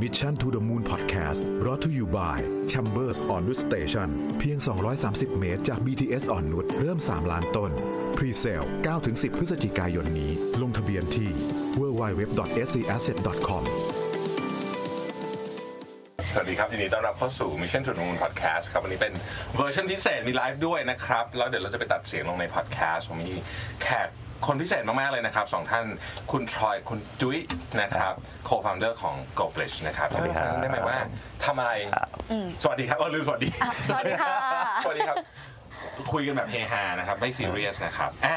Mission to the Moon Podcast brought to you by Chambers Onnut Station เพียง 230 เมตรจาก BTS อ่อนนุชเริ่ม 3 ล้านต้น Pre-sale 9-10 พฤศจิกายนนี้ ลงทะเบียนที่ www.scasset.com สวัสดีครับยินดีต้อนรับเข้าสู่ Mission to the Moon Podcast ครับวันนี้เป็นเวอร์ชันพิเศษมีไลฟ์ด้วยนะครับ แล้วเดี๋ยวเราจะไปตัดเสียงลงในพอดแคสต์ผมมีแขก คนพิเศษมาก ๆ เลยนะครับสองท่านคุณทรอยคุณจุ้ยนะครับ co-founder ของ g o b l i s h นะครับสวัสดีครับ ได้ไหมว่าทำอะไร สวัสดีครับเออลืมสวัสดี สวัสดีค่ะ สวัสดีครับ คุยกันแบบเฮฮานะครับ ไม่ซีเรียสนะครับอ่า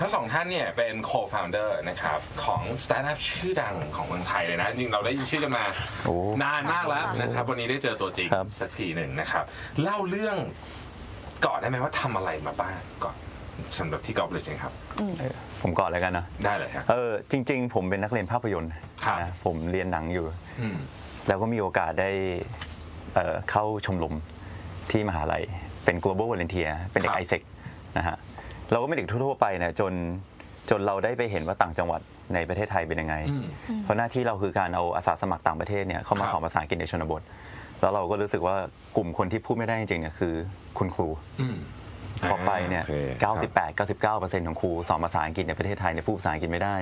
ทั้งสองท่านเนี่ยเป็น co-founder นะครับ ของสตาร์ทอัพชื่อดังของเมืองไทยเลยนะ จริงเราได้ยินชื่อกันมา โอ้ นานมากแล้วนะครับ วันนี้ได้เจอตัวจริงครับ สักทีหนึ่งนะครับ เล่าเรื่องก่อนได้ไหมว่าทำอะไรมาบ้างก่อน สำหรับที่กอล์ฟเลยครับ ผมก่อนแล้วกันนะได้เลยครับ เออจริง ๆ ผมเป็นนักเรียนภาพยนตร์ครับ นะผมเรียนหนังอยู่ อืม แล้วก็มีโอกาสได้เอ่อเข้าชมรมที่มหาลัย เป็น global volunteer เป็นเด็คกรับไอเซกนะฮะเราก็ไม่เด็กทั่วๆไปนะจนจนเราได้ไปเห็นว่าต่างจังหวัดในประเทศไทยเป็นยังไง อืม เพราะหน้าที่เราคือการเอาอาสาสมัครต่างประเทศเนี่ยเข้ามาครับ สอนภาษาอังกฤษในชนบท แล้วเราก็รู้สึกว่ากลุ่มคนที่พูดไม่ได้จริงๆเนี่ยคือคุณครู อืม พอไปเนี่ยโอคครับ98 99 ของครูสอนภาษาอังกฤษในประเทศไทยเนี่ยพูดภาษาอังกฤษไม่ได้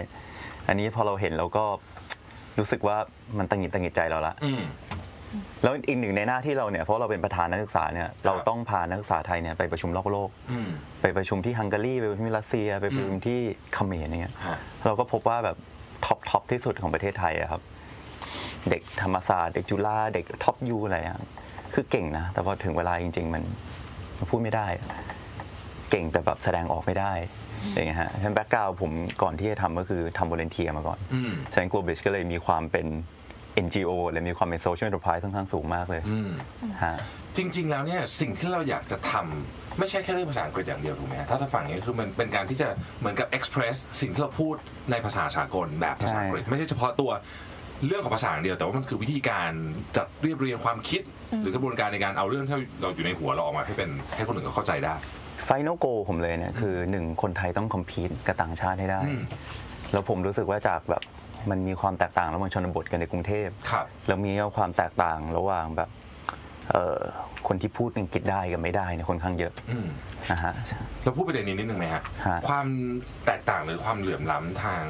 อันนี้พอเราเห็นเราก็รู้สึกว่ามันตังหงิดตังหงิดใจเราละอืมแล้วอีกหนึ่งในหน้าที่เราเนี่ยเพราะเราเป็นประธานนักศึกษาเนี่ยเราต้องพานักศึกษาไทยเนี่ยไปประชุมรอบโลกอืมไปประชุมที่ฮังการีไปประชุมที่รัสเซีย ไปประชุมที่เขมรเนี่ยฮะเราก็พบว่าแบบ top top ที่สุดของประเทศไทยอะครับ เด็กธรรมศาสตร์เด็กจุฬาเด็กท็อปยูอะไรอย่างคือเก่งนะ แต่พอถึงเวลาจริง ๆ มันมันพูดไม่ได้ เก่งแต่แบบแสดงออกไม่ได้อย่างเงี้ยฮะฉะนั้นแบ็กกราวผมก่อนที่จะทำก็คือทำบริเวณเทียมาก่อนอืมฉะนั้น Global ก็เลยมีความเป็น NGO เลยมีความเป็น Social Enterprise ค่อนข้างสูงมากเลยอืมฮะจริง ๆ แล้วเนี่ยสิ่งที่เราอยากจะทำไม่ใช่แค่เรื่องภาษาอังกฤษอย่างเดียวถูกไหมฮะถ้าถ้าฟังอย่างนี้คือมันเป็นการที่จะเหมือนกับ express สิ่งที่เราพูดในภาษาสากลแบบภาษาอังกฤษ ไม่ใช่เฉพาะตัวเรื่องของภาษาอย่างเดียวแต่ว่ามันคือวิธีการจัดเรียบเรียงความคิด หรือกระบวนการในการเอาเรื่องที่เราอยู่ในหัวเราออกมาให้เป็นให้คนอื่นก็เข้าใจได้ Final Goal ผมเลยเนี่ยคือหนึ่งคนไทยต้องคอมพีตกับต่างชาติให้ได้อืมแล้วผมรู้สึกว่าจากแบบมันมีความแตกต่างระหว่างชนบทกันในกรุงเทพครับแล้วมีความแตกต่างระหว่างแบบเอ่อคนที่พูดอังกฤษได้กับไม่ได้เนี่ยค่อนข้างเยอะอืมนะฮะเราพูดประเด็นนี้นิดนึงไหมฮะฮะความแตกต่างหรือความเหลื่อมล้ำทาง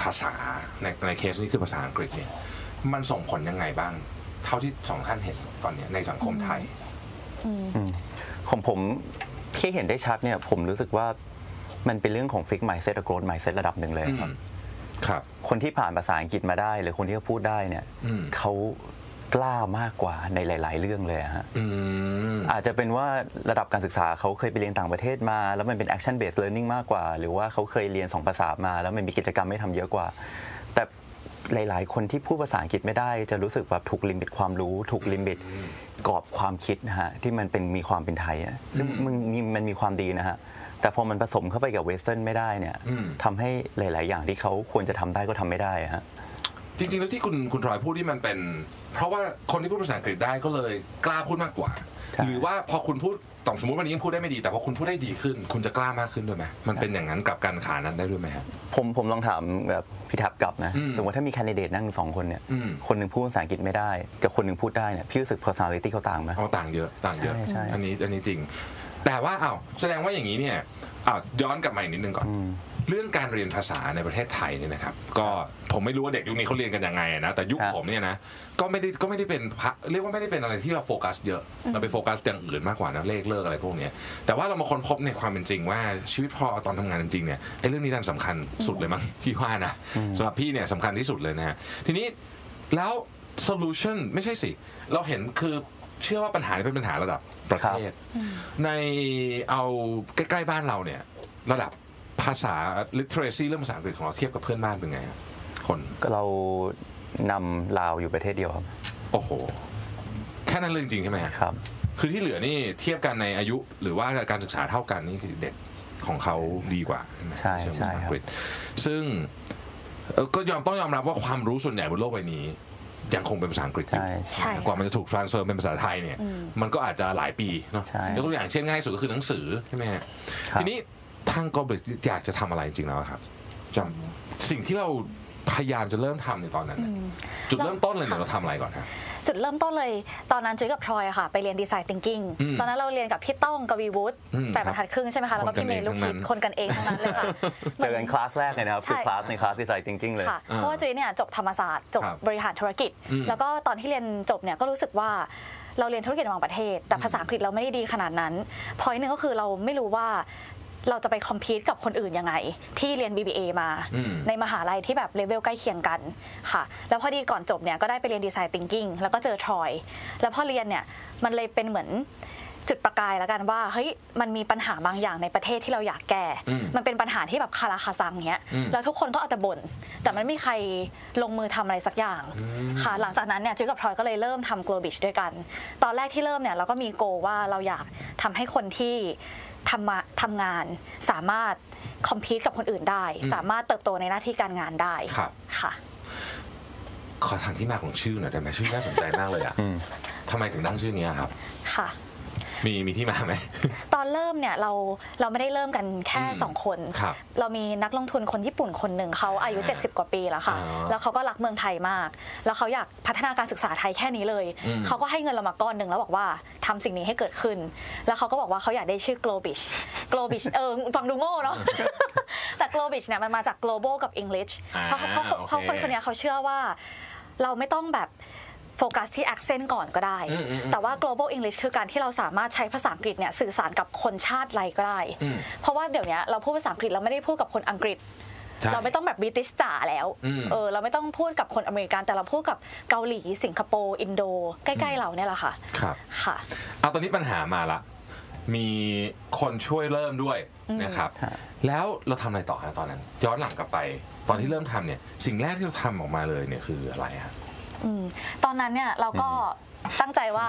ภาษาในในเคสนี้คือภาษาอังกฤษเนี่ยมันส่งผลยังไงบ้าง เท่าที่สองท่านเห็นตอนเนี้ยในสังคมไทยของผม ที่เห็นได้ชัดเนี่ยผมรู้สึกว่ามันเป็นเรื่องของฟิก mindset กับ growth mindset ระดับหนึ่งเลยครับครับ คนที่ผ่านภาษาอังกฤษมาได้ หรือคนที่เขาพูดได้เนี่ยอืมเขากล้ามากกว่าในหลาย ๆ เรื่องเลยอะฮะอืมอาจจะเป็นว่าระดับการศึกษาเขาเคยไปเรียนต่างประเทศมา แล้วมันเป็น action based learning มากกว่า หรือว่าเขาเคยเรียนสองภาษามา แล้วมันมีกิจกรรมให้ทำเยอะกว่า แต่ หลาย ๆ คนที่พูดภาษาอังกฤษไม่ได้ จะรู้สึกแบบถูก limit ความรู้ ถูก limit กรอบความคิดนะฮะที่มันเป็นมีความเป็นไทยอะซึ่งมันมีมันมีความดีนะฮะแต่พอมันผสมเข้าไปกับ Western ไม่ได้เนี่ยอืมทำให้หลาย ๆ อย่างที่เขาควรจะทำได้ก็ทำไม่ได้อะฮะ จริงๆแล้วที่คุณคุณทรอยพูดที่มันเป็น เพราะว่าคนที่พูดภาษาอังกฤษได้ก็เลยกล้าพูดมากกว่า ใช่ หรือว่าพอคุณพูดต่อสมมติวันนี้ยังพูดได้ไม่ดี แต่พอคุณพูดได้ดีขึ้น คุณจะกล้ามากขึ้นด้วยไหมมันเป็นอย่างนั้นกับการขานั้นได้ด้วยไหมฮะ ผมผมลองถามแบบพี่ทับกลับนะ อืมสมมติถ้ามีแคนดิเดตนั่งอยู่สองคนเนี่ย อืม คนหนึ่งพูดภาษาอังกฤษไม่ได้ กับคนหนึ่งพูดได้เนี่ย พี่รู้สึก personality เขาต่างไหม เอาต่างเยอะต่างเยอะใช่ใช่ อันนี้อันนี้จริง แต่ว่าอ้าวแสดงว่าอย่างนี้เนี่ยอ้าวย้อนกลับมาอีกนิดนึงก่อน เรื่องการเรียนภาษาในประเทศไทยเนี่ยนะครับ ก็ผมไม่รู้ว่าเด็กยุคนี้เขาเรียนกันยังไงนะแต่ยุคครับผมเนี่ยนะก็ไม่ได้ก็ไม่ได้เป็นพระเรียกว่าไม่ได้เป็นอะไรที่เราโฟกัสเยอะเราไปโฟกัสอย่างอื่นมากกว่านะเลขเลิกอะไรพวกเนี้ยแต่ว่าเรามาค้นพบในความเป็นจริงว่าชีวิตพอตอนทำงานจริงๆเนี่ยไอ้เรื่องนี้ดันสำคัญสุดเลยมั้งพี่ว่านะสำหรับพี่เนี่ยสำคัญที่สุดเลยนะฮะทีนี้แล้ว solution ไม่ใช่สิ เราเห็นคือเชื่อว่าปัญหานี้เป็นปัญหาระดับประเทศ ในเอาใกล้ ๆ บ้านเราเนี่ย ระดับ ภาษา literacy เรื่องภาษาอังกฤษของเราเทียบกับเพื่อนบ้านเป็นไงอะคนก็เรานำลาวอยู่ประเทศเดียวครับ โอ้โห แค่นั้นเลยจริงๆใช่ไหมฮะครับ คือที่เหลือนี่เทียบกันในอายุหรือว่าการศึกษาเท่ากันนี่คือเด็กของเขาดีกว่าใช่ไหมใช่เองใช่ภาษาครับอังกฤษซึ่งเอ่อก็ยอมต้องยอมรับว่าความรู้ส่วนใหญ่บนโลกใบนี้ ยังคงเป็นภาษาอังกฤษอยู่ใช่ใช่กว่ามันจะถูก transfer เป็นภาษาไทยเนี่ย มันก็อาจจะหลายปีเนาะใช่ยกตัวอย่างเช่นง่ายสุดก็คือหนังสือใช่ไหมฮะครับทีนี้ ทางกอบลิอยากจะทำอะไรจริงๆแล้วอะครับจำสิ่งที่เราพยายามจะเริ่มทำในตอนนั้นน่ะจุดเริ่มต้นเลยเนี่ยเราทำอะไรก่อนฮะ จุดเริ่มต้นเลย ตอนนั้นจุ้ยกับทรอยอะค่ะ ไปเรียนดีไซน์ thinking อืมตอนนั้นเราเรียนกับพี่ต้องกวีวุฒิอืมแปดบรรทัดครึ่งใช่ไหมคะ แล้วก็พี่เมย์ลูกคิดคนกันเองทั้งนั้นเลยค่ะ เจอกันคลาสแรกเลยนะครับ คือใช่ คลาสในคลาส Design Thinking เลย ค่ะเพราะว่าจุ้ยเนี่ยจบธรรมศาสตร์จบครับบริหารธุรกิจ อืมแล้วก็ตอนที่เรียนจบเนี่ยก็รู้สึกว่าเราเรียนธุรกิจระหว่างประเทศ แต่ภาษาอังกฤษเราไม่ได้ดีขนาดนั้นพอยหนึ่งก็คือเราไม่รู้ว่า เราจะไปคอมพีตกับคนอื่นยังไง ที่เรียน BBA มาอืมในมหาลัยที่แบบเลเวลใกล้เคียงกันค่ะ แล้วพอดีก่อนจบเนี่ยก็ได้ไปเรียนดีไซน์ thinking แล้วก็เจอทรอย แล้วพอเรียนเนี่ยมันเลยเป็นเหมือนจุดประกายแล้วกันว่าเฮ้ยมันมีปัญหาบางอย่างในประเทศที่เราอยากแก้อืมมันเป็นปัญหาที่แบบคาราคาซังเนี้ยอืมแล้วทุกคนก็เอาแต่บ่นแต่มันไม่มีใครลงมือทำอะไรสักอย่างค่ะ หลังจากนั้นเนี่ยจุ้ยกับทรอยก็เลยเริ่มทำ Glow Beach ด้วยกัน ตอนแรกที่เริ่มเนี่ยเราก็มีโกว่าเราอยากทำให้คนที่ ทำมาทำงาน สามารถคอมพีตกับคนอื่นได้ อืม สามารถเติบโตในหน้าที่การงานได้ครับ ค่ะ ขอทางที่มาของชื่อหน่อยได้ไหมชื่อน่าสนใจมากเลยอะทำไมถึงตั้งชื่อนี้อะครับ ค่ะ มีมีที่มาไหม ตอนเริ่มเนี่ยเราเราไม่ได้เริ่มกันแค่อืมสองคน ครับเรามีนักลงทุนคนญี่ปุ่นคนหนึ่งเขาอายุ อ่า70 กว่าปีแล้วค่ะ อ๋อแล้วเขาก็รักเมืองไทยมาก แล้วเขาอยากพัฒนาการศึกษาไทยแค่นี้เลย อืม เขาก็ให้เงินเรามาก้อนหนึ่งแล้วบอกว่าทำสิ่งนี้ให้เกิดขึ้น แล้วเขาก็บอกว่าเขาอยากได้ชื่อ Globich Globich เออฟังดูโง่เนาะ แต่ Globich เนี่ยมันมาจาก global กับ English อ่าเพราะเขาเขาเขาโอเคคนคนเนี้ยเขาเชื่อว่า เราไม่ต้องแบบ โฟกัสที่ accent ก่อนก็ได้อืมอืมอืมแต่ว่า global English คือการที่เราสามารถใช้ภาษาอังกฤษเนี่ยสื่อสารกับคนชาติอะไรก็ได้อืมเพราะว่าเดี๋ยวนี้เราพูดภาษาอังกฤษเราไม่ได้พูดกับคนอังกฤษใช่เราไม่ต้องแบบ British จ๋าแล้วอืมเออ เราไม่ต้องพูดกับคนอเมริกัน แต่เราพูดกับเกาหลี สิงคโปร์ อินโด ใกล้ ๆ เราเนี่ยแหละค่ะ ครับ ค่ะ เอาตอนนี้ปัญหามาละ มีคนช่วยเริ่มด้วยนะครับฮะแล้วเราทำอะไรต่อฮะตอนนั้น ย้อนหลังกลับไป ตอนที่เริ่มทำเนี่ย สิ่งแรกที่เราทำออกมาเลยเนี่ยคืออะไรฮะ อืมตอนนั้นเนี่ยเราก็ตั้งใจว่า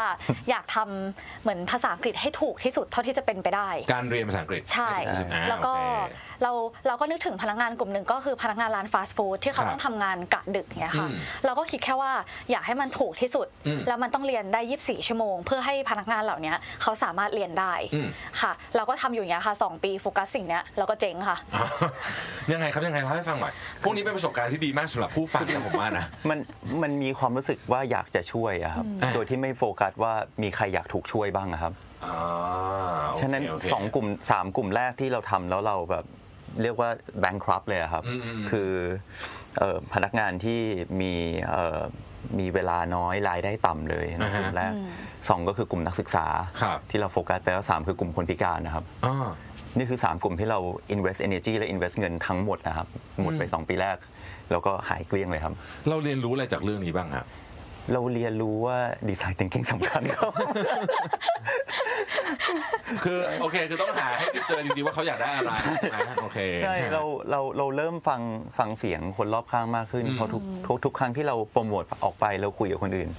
อยากทำเหมือนภาษาอังกฤษให้ถูกที่สุดเท่าที่จะเป็นไปได้ การเรียนภาษาอังกฤษใช่ห้ถูที่สุดอ่าแล้วก็โอเค เราเราก็นึกถึงพนักงานกลุ่มหนึ่งก็คือพนักงานร้านฟาสต์ฟู้ดที่เขาครับต้องทำงานกะดึกเนี่ยค่ะอืมเราก็คิดแค่ว่าอยากให้มันถูกที่สุดอืมแล้วมันต้องเรียนได้ 24 ชั่วโมง เพื่อให้พนักงานเหล่านี้เขาสามารถเรียนได้อืมค่ะ เราก็ทำอยู่อย่างเงี้ยค่ะ 2 ปีโฟกัสสิ่งเนี้ยเราก็เจ๊งค่ะอ่ายังไงครับยังไงเล่าให้ฟังหน่อยพวกนี้เป็นประสบการณ์ที่ดีมากสำหรับผู้ฟังนะผมว่านะมันมันมีความรู้สึกว่าอยากจะช่วยอะครับอืมโดยที่ไม่โฟกัสว่ามีใครอยากถูกช่วยบ้างอะครับอ่าโอเคฉะนั้นโเคสองกลุ่มสามกลุ่มแรกที่เราทำแล้วเราแบบ เรียกว่า bankrupt เลยอะครับอืมอืมอืมคือเอ่อพนักงานที่มีเอ่อมีเวลาน้อยรายได้ต่ำเลยนะอ่าฮะกลุ่มแรกสองก็คือกลุ่มนักศึกษา ครับ ที่เราโฟกัสไปแล้วสามคือกลุ่มคนพิการนะครับ อ่า นี่คือ 3 กลุ่มที่เรา invest energy และ invest เงินทั้งหมดนะครับ หมดไปอืม2ปีแรก แล้วก็หายเกลี้ยงเลยครับ เราเรียนรู้อะไรจากเรื่องนี้บ้างฮะ เราเรียนรู้ว่า design thinking สำคัญครับ คือโอเค คือต้องหาให้เจอจริงๆว่าเขาอยากได้อะไรนะโอเคใช่เราเราเราเริ่มฟังฟังเสียงคนรอบข้างมากขึ้นอืมเพราะทุกทุกทุกครั้งที่เราโปรโมทออกไปเราคุยกับคนอื่น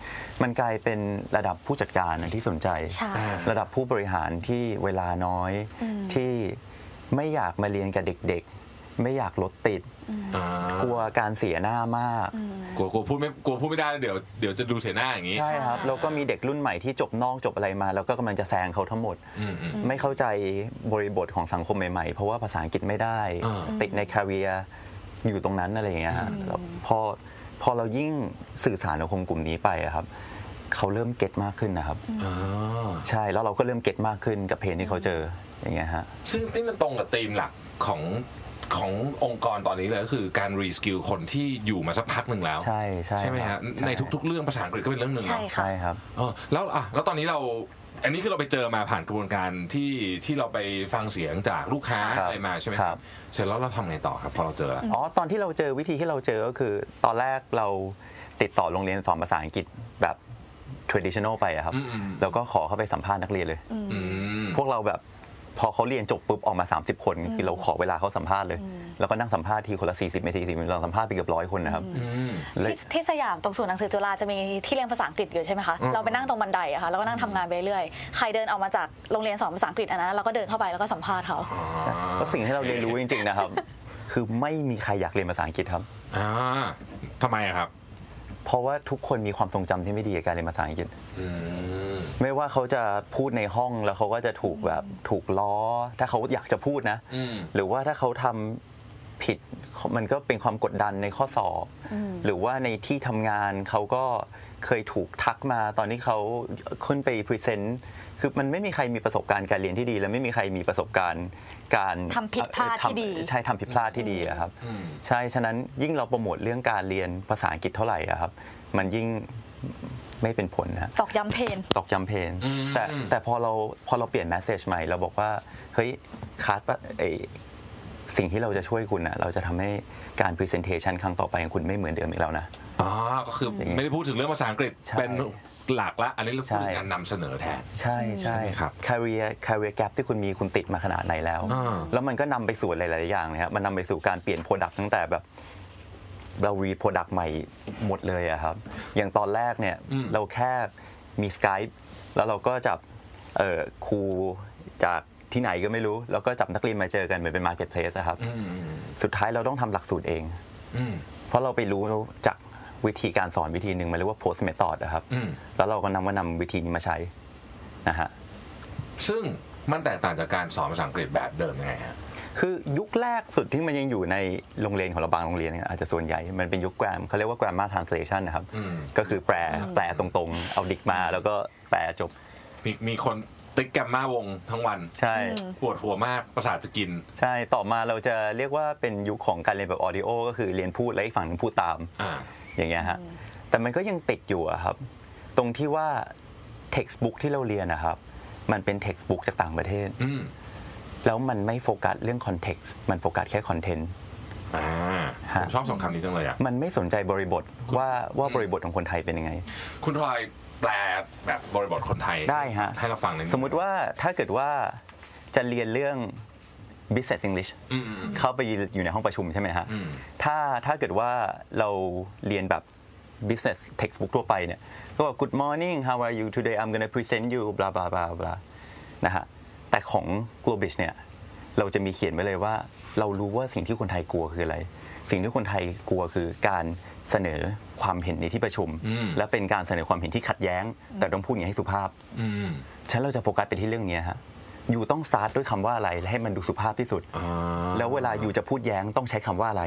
มันกลายเป็นระดับผู้จัดการนะที่สนใจใช่ระดับผู้บริหารที่เวลาน้อยที่ไม่อยากมาเรียนกับเด็ก ๆ ไม่อยากรถติด อ่ากลัวการเสียหน้ามาก กลัวกลัวพูดไม่กลัวพูดไม่ได้เดี๋ยวเดี๋ยวจะดูเสียหน้าอย่างนี้ ใช่ครับ แล้วก็มีเด็กรุ่นใหม่ที่จบนอกจบอะไรมา แล้วก็กำลังจะแซงเขาทั้งหมด อืมอืม ไม่เข้าใจบริบทของสังคมใหม่ๆ เพราะว่าภาษาอังกฤษไม่ได้ อ่า ติดในคาเรียอยู่ตรงนั้นอะไรอย่างเงี้ยฮะแล้วพอพอเรายิ่งสื่อสารกับคนกลุ่มนี้ไปอะครับ เขาเริ่มเก็ตมากขึ้นนะครับ อ่า ใช่แล้วเราก็เริ่มเก็ตมากขึ้นกับเพนที่เขาเจออย่างเงี้ยฮะ ซึ่งที่มันตรงกับธีมหลักของ ขององค์กรตอนนี้เลยก็คือการ reskill คนที่อยู่มาสักพักหนึ่งแล้ว ใช่ใช่ใช่ไหมครัฮะบใช่ในทุก ๆ เรื่องภาษาอังกฤษก็เป็นเรื่องหนึ่งใช่เนาะค่ะ ใช่ครับ เออแล้วอะแล้วตอนนี้เรา อันนี้คือเราไปเจอมาผ่านกระบวนการที่ที่เราไปฟังเสียงจากลูกค้าครับอะไรมาใช่ไหมคครัรับบเสร็จแล้วเราทำไงต่อครับพอเราเจอแล้ว อ๋อตอนที่เราเจอวิธีที่เราเจอก็คือ ตอนแรกเราติดต่อโรงเรียนสอนภาษาอังกฤษแบบ traditional ไปอะครับ อืมอืม แล้วก็ขอเข้าไปสัมภาษณ์นักเรียนเลย อืม พวกเราแบบ พอเขาเรียนจบปุ๊บออกมา 30 คนคือเราขอเวลาเขาสัมภาษณ์เลย แล้วก็นั่งสัมภาษณ์ทีคนละ 40นาที40เราสัมภาษณ์ไปเกือบร้อยคนนะครับอืมเลยที่ที่สยามตรงศูนย์หนังสือจุฬาจะมีที่เรียนภาษาอังกฤษอยู่ใช่ไหมคะอืมเราไปนั่งตรงบันไดอะค่ะแล้วก็นั่งทำงานไปเรื่อยใครเดินออกมาจากโรงเรียนสอนภาษาอังกฤษอันนั้นเราก็เดินเข้าไปแล้วก็สัมภาษณ์เขาใช่แล้วสิ่งที่เราเรียนรู้จริง ๆ นะครับ คือไม่มีใครอยากเรียนภาษาอังกฤษครับอ่าทำไมอะครับ เพราะว่าทุกคนมีความทรงจำที่ไม่ดีกับการเรียนภาษาอังกฤษอืม ไม่ว่าเขาจะพูดในห้องแล้วเขาก็จะถูกแบบถูกล้อ ถ้าเขาอยากจะพูดนะอืมหรือว่าถ้าเขาทำผิดมันก็เป็นความกดดันในข้อสอบ หรือว่าในที่ทำงานเขาก็เคยถูกทักมาตอนที่เขาขึ้นไปพรีเซนต์คือมันไม่มีใครมีประสบการณ์การเรียนที่ดี และไม่มีใครมีประสบการณ์การทำผิดพลาดที่ดีทำใช่ทำผิดพลาดที่ดีอะครับ ใช่ฉะนั้นยิ่งเราโปรโมทเรื่องการเรียนภาษาอังกฤษเท่าไหร่อะครับ มันยิ่ง ไม่เป็นผลนะตอกย้ำเพน ตอกย้ำเพนแต่แต่พอเราพอเราเปลี่ยนแมสเซจใหม่เราบอกว่า เฮ้ยคลาสปะไอสิ่งที่เราจะช่วยคุณนะเราจะทำให้การ Presentation ครั้งต่อไปของคุณไม่เหมือนเดิมอีกแล้วนะ อ๋อก็คือไม่ได้พูดถึงเรื่องภาษาอังกฤษใช่ เป็นหลักละอันนี้เราพูดถึงใช่การนำเสนอแทน ใช่ใช่ใช่ไหมครับ career career gap ที่คุณมีคุณติดมาขนาดไหนแล้ว อ่า แล้วมันก็นำไปสู่หลาย ๆ อย่างเลยครับมันนำไปสู่การเปลี่ยน Product ตั้งแต่แบบ เรารี Product ใหม่หมดเลยอะครับ อย่างตอนแรกเนี่ยเราแค่มี Skype แล้วเราก็จับเอ่อครูจากที่ไหนก็ไม่รู้ แล้วก็จับนักเรียนมาเจอกันเหมือนเป็น Marketplace อะครับ สุดท้ายเราต้องทำหลักสูตรเองอืมเพราะเราไปรู้จากวิธีการสอนวิธีหนึ่งมันเรียกว่า post method นะครับอืมแล้วเราก็นำว่านำวิธีนี้มาใช้นะฮะซึ่งมันแตกต่างจากการสอนภาษาอังกฤษแบบเดิมยังไงฮะ คือยุคแรกสุดที่มันยังอยู่ในโรงเรียนของเราบางโรงเรียนเนี่ยอาจจะส่วนใหญ่ มันเป็นยุคแกรมเขาเรียกว่า grammar translation นะครับอืมก็คือแปลแปลตรงๆ เอาดิกมาแล้วก็แปลจบ มีมีคนติ๊กแกรมมาวงทั้งวัน ใช่ปวดหัวมากประสาทจะกิน ใช่ต่อมาเราจะเรียกว่าเป็นยุคของการเรียนแบบ audio ก็คือเรียนพูดแล้วอีกฝั่งหนึงพูดตามอ่าอย่างเงี้ยฮะแต่มันก็ยังติดอยู่อะครับ ตรงที่ว่า textbook ที่เราเรียนนะครับ มันเป็น textbook จากต่างประเทศอืม แล้วมันไม่โฟกัสเรื่อง context มันโฟกัสแค่ content อ่าฮะผมชอบสองคำนี้จังเลยอะ มันไม่สนใจบริบทว่าว่าบริบทของคนไทยเป็นยังไง คุณทอยแปลแบบบริบทคนไทยได้ฮะให้เราฟังหน่อยสมมุติว่าถ้าเกิดว่าจะเรียนเรื่อง business English อืมอืมอืมเข้าไปอยู่ในห้องประชุมใช่ไหมฮะอืมถ้าถ้าเกิดว่าเราเรียนแบบ business textbook ทั่วไปเนี่ย ก็บอก good morning how are you today I'm gonna present you blah blah blah blah นะฮะ แต่ของ Globis เนี่ยเราจะมีเขียนไว้เลยว่า เรารู้ว่าสิ่งที่คนไทยกลัวคืออะไร สิ่งที่คนไทยกลัวคือการเสนอความเห็นในที่ประชุมอืมและเป็นการเสนอความเห็นที่ขัดแย้ง แต่ต้องพูดอย่างให้สุภาพอืมฉะนั้นเราจะโฟกัสไปที่เรื่องเนี้ยฮะyou ต้องสตาร์ทด้วยคำว่าอะไรและให้มันดูสุภาพที่สุดอ่าแล้วเวลา you จะพูดแย้งต้องใช้คำว่าอะไร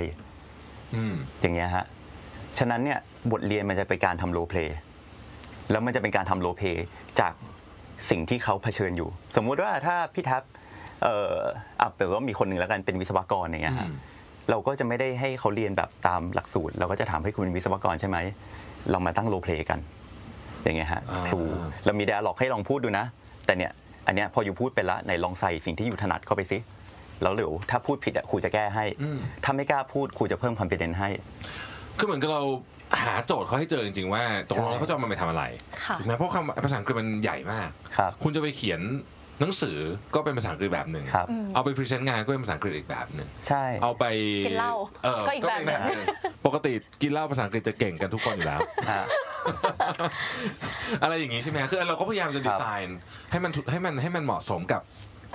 อืมอย่างเงี้ยฮะฉะนั้นเนี่ยบทเรียนมันจะเป็นการทำ role play แล้วมันจะเป็นการทำ role play จาก สิ่งที่เขาเผชิญอยู่ สมมุติว่าถ้าพี่ทับเอ่ออะแต่ว่ามีคนหนึ่งแล้วกันเป็นวิศวกรอย่างเงี้ยฮะอืมเราก็จะไม่ได้ให้เขาเรียนแบบตามหลักสูตร เราก็จะถามให้คุณเป็นวิศวกรใช่ไหมเรามาตั้ง role play กัน อย่างเงี้ยฮะครูเรามี d ด a l ล็อกให้ลองพูดดูนะ แต่เนี่ยอันเนี้ยพออยู่พูดไปละไหนลองใส่สิ่งที่อยู่ถนัดเข้าไปสิแล้วเดี๋ยวถ้าพูดผิดอะครูจะแก้ให้อืมถ้าไม่กล้าพูดครูจะเพิ่มความเป็นเดนให้ คือเหมือนกับเราหาโจทย์เขาให้เจอจริงๆว่าตกลงแล้วเขาจะเอามันไปทำอะไรค่ะ ถูกไหมเพราะคำภาษาอังกฤษมันใหญ่มาก ครับคุณจะไปเขียนหนังสือก็เป็นภาษาอังกฤษแบบหนึ่งครับ เอาไปพรีเซนต์งานก็เป็นภาษาอังกฤษอีกแบบหนึ่งใช่ เอาไปกินเหล้าเออก็อีกแบบหนึ่ง เป็ปกติกินเหล้าภาษาอังกฤษจะเก่งกันทุกคนอยู่แล้ว ฮะ อะไรอย่างนี้ใช่ไหมฮะคือเราก็พยายามจะดีไซน์ให้มันให้มันให้มันเหมาะสมกับ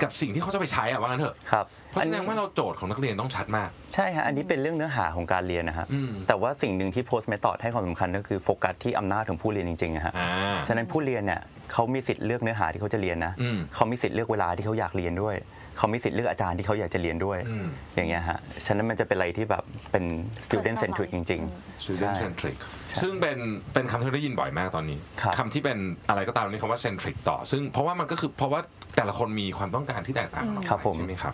กับสิ่งที่เขาจะไปใช้อะว่างั้นเถอะ ครับเพ ราะแสดงว่าเราโจทย์ของนักเรียนต้องชัดมาก ใช่ฮะ อันนี้เป็นเรื่องเนื้อหาของการเรียนนะฮะอืมแต่ว่าสิ่งหนึ่งที่ post method ให้ความสำคัญก็คือโฟกัสที่อำนาจของผู้เรียนจริงๆอะฮะอ่าฉะนั้นผู้เรียนเนี่ยเขามีสิทธิ์เลือกเนื้อหาที่เขาจะเรียนนะอืมเขามีสิทธิ์เลือกเวลาที่เขาอยากเรียนด้วยเขามีสิทธิ์เลือกอาจารย์ที่เขาอยากจะเรียนด้วยอืมอย่างเงี้ยฮะ ฉะนั้นมันจะเป็นอะไรที่แบบเป็น student centric จริง student ใช่ centric ซึ่งเป็นเป็นคำที่เราได้ยินบ่อยมากตอนนี้ครับคำที่เป็นอะไรก็ตามนี่คำว่า centric ต่อ ซึ่งเพราะว่ามันก็คือเพราะว่า แต่ละคนมีความต้องการที่แตกต่างกันออกไปครับผม ใช่ไหมครับ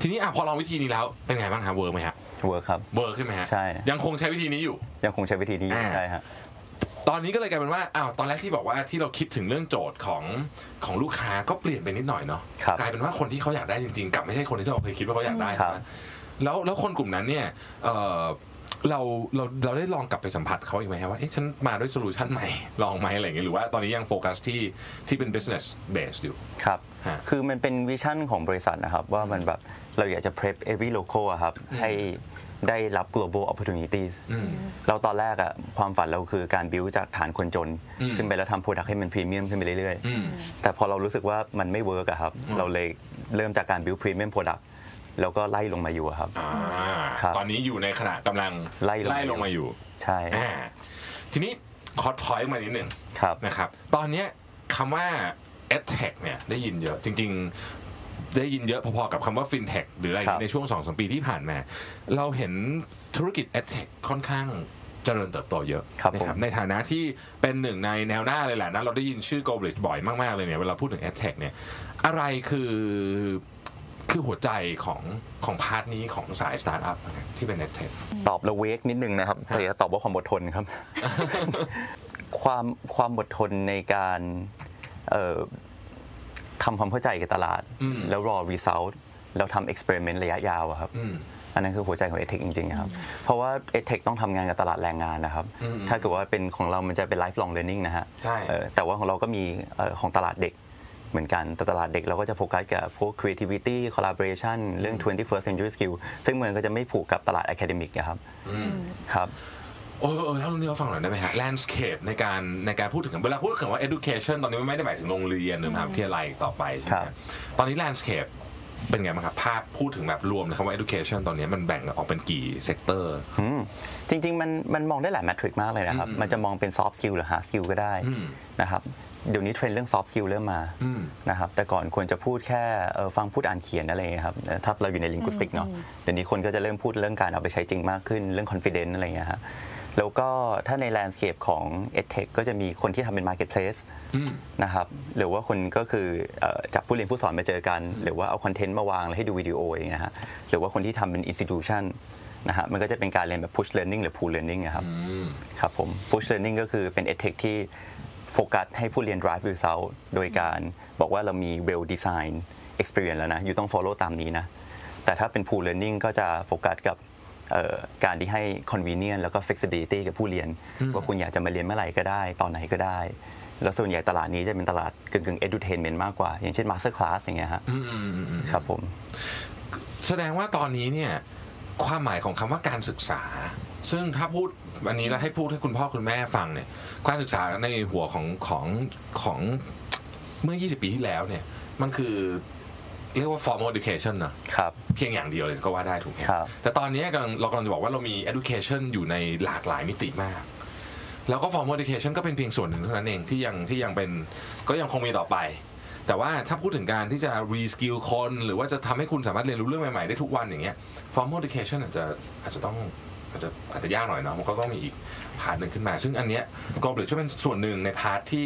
ทีนี้อะพอลองวิธีนี้แล้วเป็นไงบ้างฮะ work ไหมฮะๆ work ครับ เวิร์กขึ้นไหมฮะใช่ ยังคงใช้วิธีนี้อยู่ ยังคงใช้วิธีนี้อยู่อ่า ใช่ฮะ ตอนนี้ก็เลยกลายเป็นว่าอ้าวตอนแรกที่บอกว่าที่เราคิดถึงเรื่องโจทย์ของของลูกค้าก็เปลี่ยนไปนิดหน่อยเนาะครับ กลายเป็นว่าคนที่เขาอยากได้จริงๆกลับไม่ใช่คนที่เราเคยคิดว่าเขาอยากได้ครับนะแล้วแล้วคนกลุ่มนั้นเนี่ยเอ่อ เราเราเราได้ลองกลับไปสัมผัสเขาอีกไหมครับว่าเอ๊ะฉันมาด้วย solution ใหม่ลองไหมอะไรอย่างเงี้ยหรือว่าตอนนี้ยังโฟกัสที่ที่เป็น business base อยู่ ครับ ฮะคือมันเป็น vision ของบริษัทนะครับ ว่ามันแบบเราอยากจะ prep every local อะครับ ให้ได้รับ global opportunities อืม เราตอนแรกอะความฝันเราคือการ build จากฐานคนจน อืม ขึ้นไปแล้วทำ product ให้มันพรีเมียมขึ้นไปเรื่อยอืม ๆ แต่พอเรารู้สึกว่ามันไม่ work อะครับ เราเลยเริ่มจากการ build premium product แล้วก็ไล่ลงมาอยู่อะครับ อ่าครับตอนนี้อยู่ในขณะกำลังไล่ลงมา ลงมาอยู่ใช่อ่าทีนี้ขอถอยมานิดหนึ่งครับ นะครับ ตอนเนี้ยคำว่า edtech เนี่ยได้ยินเยอะ จริงได้ยินเยอะพอๆกับคำว่า FinTech หรืออะไรครับ ในช่วง2อสปีที่ผ่านมา เราเห็นธุรกิจ EdTech ค่อนข้างเจริญเติบโตเยอะครับนะผมในฐานะที่เป็นหนึ่งในแนวหน้าเลยแหละนะเราได้ยินชื่อ g o b l i t บ่อยมาก ๆ เลยเนี่ย เวลาพูดถึง EdTech เนี่ย อะไรคือ คือหัวใจของของ part นี้ของสายสตาร์ทอัพที่เป็น EdTech ตอบละ vague นิดนึงนะครับแต่จะตอบว่าความอดทนครับ ความความอดทนในการเอ่อทำความเข้าใจกับตลาดอืมแล้วรอ result แล้วทำ experiment ระยะยาวอะครับอืมอันนั้นคือหัวใจของ EdTech จริงๆครับ เพราะว่า EdTech ต้องทำงานกับตลาดแรงงานนะครับอืมถ้าเกิดว่าเป็นของเรามันจะเป็น lifelong learning นะฮะใช่เอ่อแต่ว่าของเราก็มีเอ่อของตลาดเด็ก เหมือนกันแต่ตลาดเด็กเราก็จะโฟกัสกับพวก creativity collaboration เรื่อง 21st century skill ซึ่งมันก็จะไม่ผูกกับตลาด academic อะครับครับเออเออเล่าเรื่องนี้เราฟังหน่อยได้ไหมฮะ landscape ในการในการพูดถึงเวลาพูดถึงว่า education ตอนนี้มันไม่ได้หมายถึงโรงเรียนหรือมหาวิทยาลัยต่อไปใช่ไหมครับฮะตอนนี้ landscape เป็นไงบ้างครับ ภาพพูดถึงแบบรวมเลยคำว่า education ตอนนี้มันแบ่งออกเป็นกี่ sector อืมจริง ๆ มันมันมองได้หลาย matrix มากเลยนะครับอืมมันจะมองเป็น soft skill หรือ hard skill ก็ได้อืมนะครับ เดี๋ยวนี้เทรนด์เรื่อง soft skill เริ่มมาอืมนะครับแต่ก่อนควรจะพูดแค่เอ่อฟังพูดอ่านเขียนอะไรอย่างเงี้ยครับเอ่อถ้าเราอยู่ใน linguistic เนาะเดี๋ยวนี้คนก็จะเริ่มพูดเรื่องการเอาไปใช้จริงมากขึ้นเรื่อง confidence อะไรอย่างเงี้ยฮะแล้วก็ถ้าใน landscape ของ edtech ก็จะมีคนที่ทำเป็น marketplace อืมนะครับหรือว่าคนก็คือเอ่อจับผู้เรียนผู้สอนมาเจอกัน หรือว่าเอาคอนเทนต์มาวางแล้วให้ดูวิดีโออย่างเงี้ยฮะหรือว่าคนที่ทำเป็น institution นะฮะมันก็จะเป็นการเรียนแบบ push learning หรือ pull learning อะครับอืมครับผม push learning ก็คือเป็น edtech ที่ โฟกัสให้ผู้เรียน drive result โดยการบอกว่าเรามี well design experience แล้วนะ อยู่ต้อง follow ตามนี้นะ แต่ถ้าเป็น pull learning ก็จะโฟกัสกับเอ่อการที่ให้ convenience แล้วก็ flexibility กับผู้เรียน ว่าคุณอยากจะมาเรียนเมื่อไหร่ก็ได้ ตอนไหนก็ได้ แล้วส่วนใหญ่ตลาดนี้จะเป็นตลาดกึ่งกึ่ง edutainment มากกว่า อย่างเช่น master class อย่างเงี้ยฮะอืมอืมอืมอืมครับผม แสดงว่าตอนนี้เนี่ย ความหมายของคำว่าการศึกษา ซึ่งถ้าพูดวันนี้แล้วให้พูดให้คุณพ่อคุณแม่ฟังเนี่ยการศึกษาในหัวของของของเมื่อ 20 ปีที่แล้วเนี่ยมันคือเรียกว่า formal education เนอะครับ เพียงอย่างเดียวเลยก็ว่าได้ถูกไหมครับ แต่ตอนนี้กำลังเรากำลังจะบอกว่าเรามี education อยู่ในหลากหลายมิติมาก แล้วก็ formal education ก็เป็นเพียงส่วนหนึ่งเท่านั้นเองที่ยังที่ยังเป็นก็ยังคงมีต่อไป แต่ว่าถ้าพูดถึงการที่จะ reskill คน หรือว่าจะทำให้คุณสามารถเรียนรู้เรื่องใหม่ ๆ ได้ทุกวันอย่างเงี้ย formal education อาจจะอาจจะต้องอาจจะอาจจะยากหน่อยเนาะมันก็ต้องมีอีก part หนึ่งขึ้นมา ซึ่งอันเนี้ย Globish่วยเป็นส่วนหนึ่งใน part ที่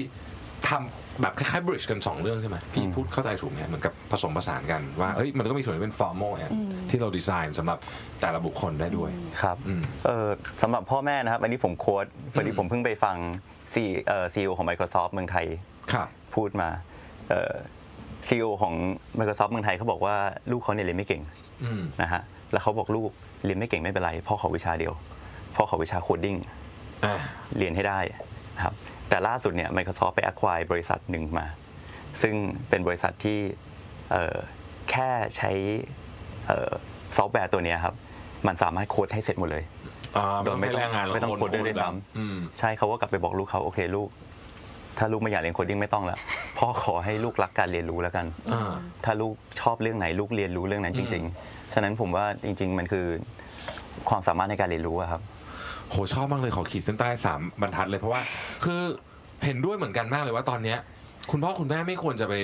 ทำแบบคล้ายๆ bridge กันสองเรื่องใช่ไหมพี่พูดเข้าใจถูกไหมเหมือนกับผสมผสานกันว่าเอ้ยมันก็มีส่วนที่เป็น formal อะที่เราดีไซน์สำหรับแต่ละบุคคลได้ด้วย ครับอืม เออสำหรับพ่อแม่นะครับ อันนี้ผม quote พอดีผมเพิ่งไปฟัง CEO เอ่อ CEO ของ Microsoft เมืองไทยครับ พูดมา เอ่อCEO ของ Microsoft เมืองไทยเขาบอกว่าลูกเขาเนี่ยเรียนไม่เก่งอืมนะฮะแล้วเขาบอกลูกเรียนไม่เก่งไม่เป็นไรพ่อขอวิชาเดียวพ่อขอวิชา coding อ่าเรียนให้ได้นะครับแต่ล่าสุดเนี่ย Microsoft ไป acquire บริษัทหนึ่งมา ซึ่งเป็นบริษัทที่เอ่อแค่ใช้ซอฟต์แวร์ตัวเนี้ยครับ มันสามารถโค้ดให้เสร็จหมดเลยอ่าไม่ต้องใช้แรงงานไม่ต้องคน coder ด้วยซ้ำอืมใช่เขาก็กลับไปบอกลูกเขาโอเคลูก ถ้าลูกไม่อยากเรียน coding ไม่ต้องละพ่อขอให้ลูกรักการเรียนรู้แล้วกัน อ่า ถ้าลูกชอบเรื่องไหนลูกเรียนรู้เรื่องนั้นจริง ๆ ฉะนั้นผมว่าจริง ๆ มันคือความสามารถในการเรียนรู้อะครับ โหชอบมากเลยขอขีดเส้นใต้สามบรรทัดเลยเพราะว่า คือเห็นด้วยเหมือนกันมากเลยว่าตอนเนี้ย คุณพ่อคุณแม่ไม่ควรจะไป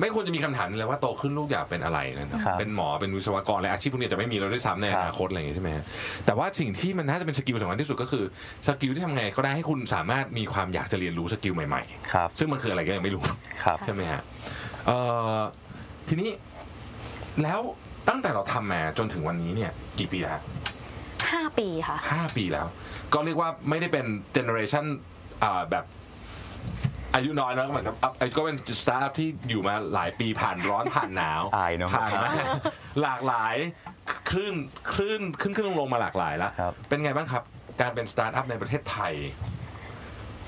ไม่ควรจะมีคำถามเลยว่าโตขึ้นลูกอยากเป็นอะไรนะครับเป็นหมอเป็นวิศวกรอะไรอาชีพพวกนี้จะไม่มีแล้วด้วยซ้ำในอนาคตครับอะไรอย่างงี้ใช่ไหมฮะแต่ว่าสิ่งที่มันน่าจะเป็น skill สำคัญที่สุดก็คือskill ที่ทำไงก็ได้ให้คุณสามารถมีความอยากจะเรียนรู้ skill ใหม่ครับๆ ซึ่งมันคืออะไรก็ยังไม่รู้ ครับ ใช่ไหมฮะเอ่อทีนี้แล้วตั้งแต่เราทำมาจนถึงวันนี้เนี่ย กี่ปีแล้วฮะห้าปีค่ะ ห้าปีแล้ว ก็เรียกว่าไม่ได้เป็นเจเนอเรชันแบบ อายุน้อยนะก็เหมือนกับอะก็เป็นสตาร์ทอัพที่อยู่มาหลายปีผ่านร้อนผ่านหนาวอายเนอะผ่านมาหลากหลายคลื่นคลื่นขึ้นขึ้นลงลงมาหลากหลายแล้วครับ เป็นไงบ้างครับ การเป็นสตาร์ทอัพในประเทศไทย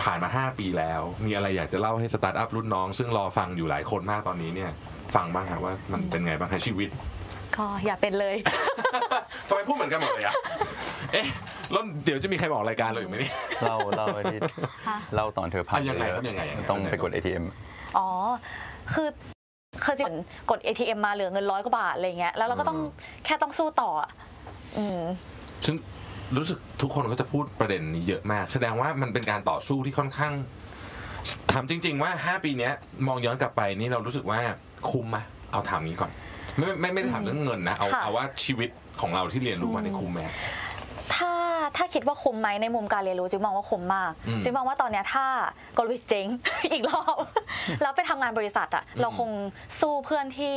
ผ่านมา 5 ปีแล้ว มีอะไรอยากจะเล่าให้สตาร์ทอัพรุ่นน้อง ซึ่งรอฟังอยู่หลายคนมากตอนนี้เนี่ย ฟังบ้างครับว่ามันเป็นไงบ้างครับชีวิตก็อย่าเป็นเลย ทำไมพูดเหมือนกันหมดเลยอะเอ๊ะ แล้วเดี๋ยวจะมีใครบอกรายการเราอีกไหมเนี่ย เล่าเล่าอันนี้เล่าตอนเธอพังอะยังไงครับยังไงยังไง ต้องไปกด ATM อ๋อ คือคือจะกด ATM มาเหลือเงินร้อยกว่าบาทอะไรเงี้ย แล้วเราก็ต้องแค่ต้องสู้ต่ออะอืม ซึ่งรู้สึกทุกคนก็จะพูดประเด็นนี้เยอะมาก แสดงว่ามันเป็นการต่อสู้ที่ค่อนข้างถามจริง ๆ ว่า 5 ปีเนี้ยมองย้อนกลับไปนี่เรารู้สึกว่าคุ้มไหมเอาถามนี้ก่อน ไม่ไม่ไม่ได้ถามเรื่องเงินนะเอาค่ะ เอาว่าชีวิตของเราที่เรียนรู้มาในยคุ้มไหม ถ้าถ้าคิดว่าคุ้มไหมในมุมการเรียนรู้จึงมองว่าคุ้มมากอืมจึงมองว่าตอนเนี้ยถ้าGlobish เจ๊ง อีกรอบแล้วไปทำงานบริษัทอะเราคงสู้เพื่อนที่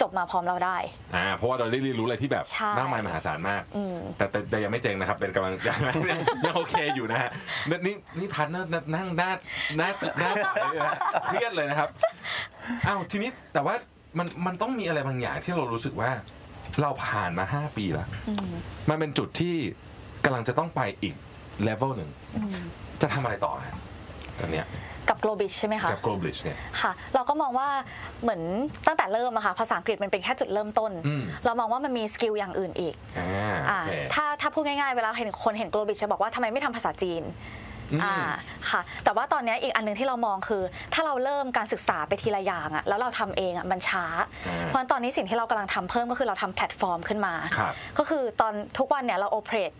จบมาพร้อมเราได้อ่าเพราะว่าเราได้เรียนรู้อะไรที่แบบใช่มากมายมหาศาลมากอืมแต่แต่แต่ยังไม่เจ๊งนะครับ เป็นกำลังยังยังยังโอเคอยู่นะฮะ นี่นี่นี่ partner นั่งหน้าหน้าหน้าหวานเลยนะฮะเครียดเลยนะครับ อ้าวทีนี้แต่ว่ามันมันต้องมีอะไรบางอย่างที่เรารู้สึกว่า เราผ่านมาห้าปีแล้ว มันเป็นจุดที่ กำลังจะต้องไปอีกเลเวลหนึ่ง จะทำอะไรต่อฮะตอนเนี้ยกับ Globis ใช่ไหมคะ กับ Globish เนี่ย ค่ะ เราก็มองว่าเหมือนตั้งแต่เริ่มอะค่ะ ภาษาอังกฤษมันเป็นแค่จุดเริ่มต้น อืม เรามองว่ามันมี skill อย่างอื่นอีกอ่าอ่าโอเค ถ้าถ้าพูดง่ายๆ เวลาเห็นคนเห็น Globis จะบอกว่าทำไมไม่ทำภาษาจีน อืมอ่าค่ะ แต่ว่าตอนเนี้ยอีกอันหนึงที่เรามองคือ ถ้าเราเริ่มการศึกษาไปทีละอย่างอะแล้วเราทำเองอะมันช้าอ่าเพราะฉะนั้นตอนนี้สิ่งที่เรากำลังทำเพิ่มก็คือเราทำแพลตฟอร์มขึ้นมาครับก็คือตอนทุกวันเนี่ยเราโอเปเรต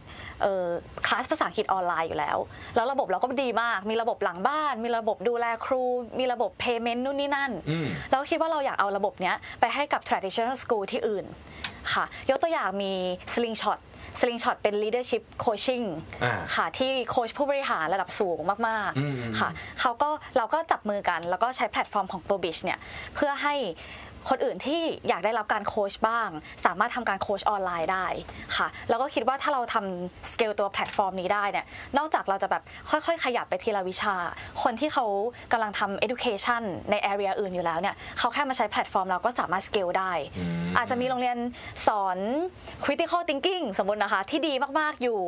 เอ่อคลาสภาษาอังกฤษออนไลน์อยู่แล้ว แล้วระบบเราก็ดีมาก มีระบบหลังบ้าน มีระบบดูแลครู มีระบบ payment นู่นนี่นั่นอืมแล้วคิดว่าเราอยากเอาระบบเนี้ยไปให้กับ traditional school ที่อื่นค่ะ ยกตัวอย่างมี slingshot slingshot เป็น leadership coaching อ่าค่ะที่โค้ชผู้บริหารระดับสูงมากอืมๆค่ะเขาก็เราก็จับมือกันแล้วก็ใช้แพลตฟอร์มของ g l o b i s h เนี่ยเพื่อให้ คนอื่นที่อยากได้รับการโค้ชบ้าง สามารถทำการโค้ชออนไลน์ได้ค่ะ แล้วก็คิดว่าถ้าเราทำสเกลตัวแพลตฟอร์มนี้ได้เนี่ยนอกจากเราจะแบบค่อยๆ ขยับไปทีละวิชา คนที่เขากำลังทำ education ใน area อื่นอยู่แล้วเนี่ยเขาแค่มาใช้แพลตฟอร์มเราก็สามารถสเกลได้ อาจจะมีโรงเรียนสอน critical thinking สมมตินะคะ ที่ดีมากๆอยู่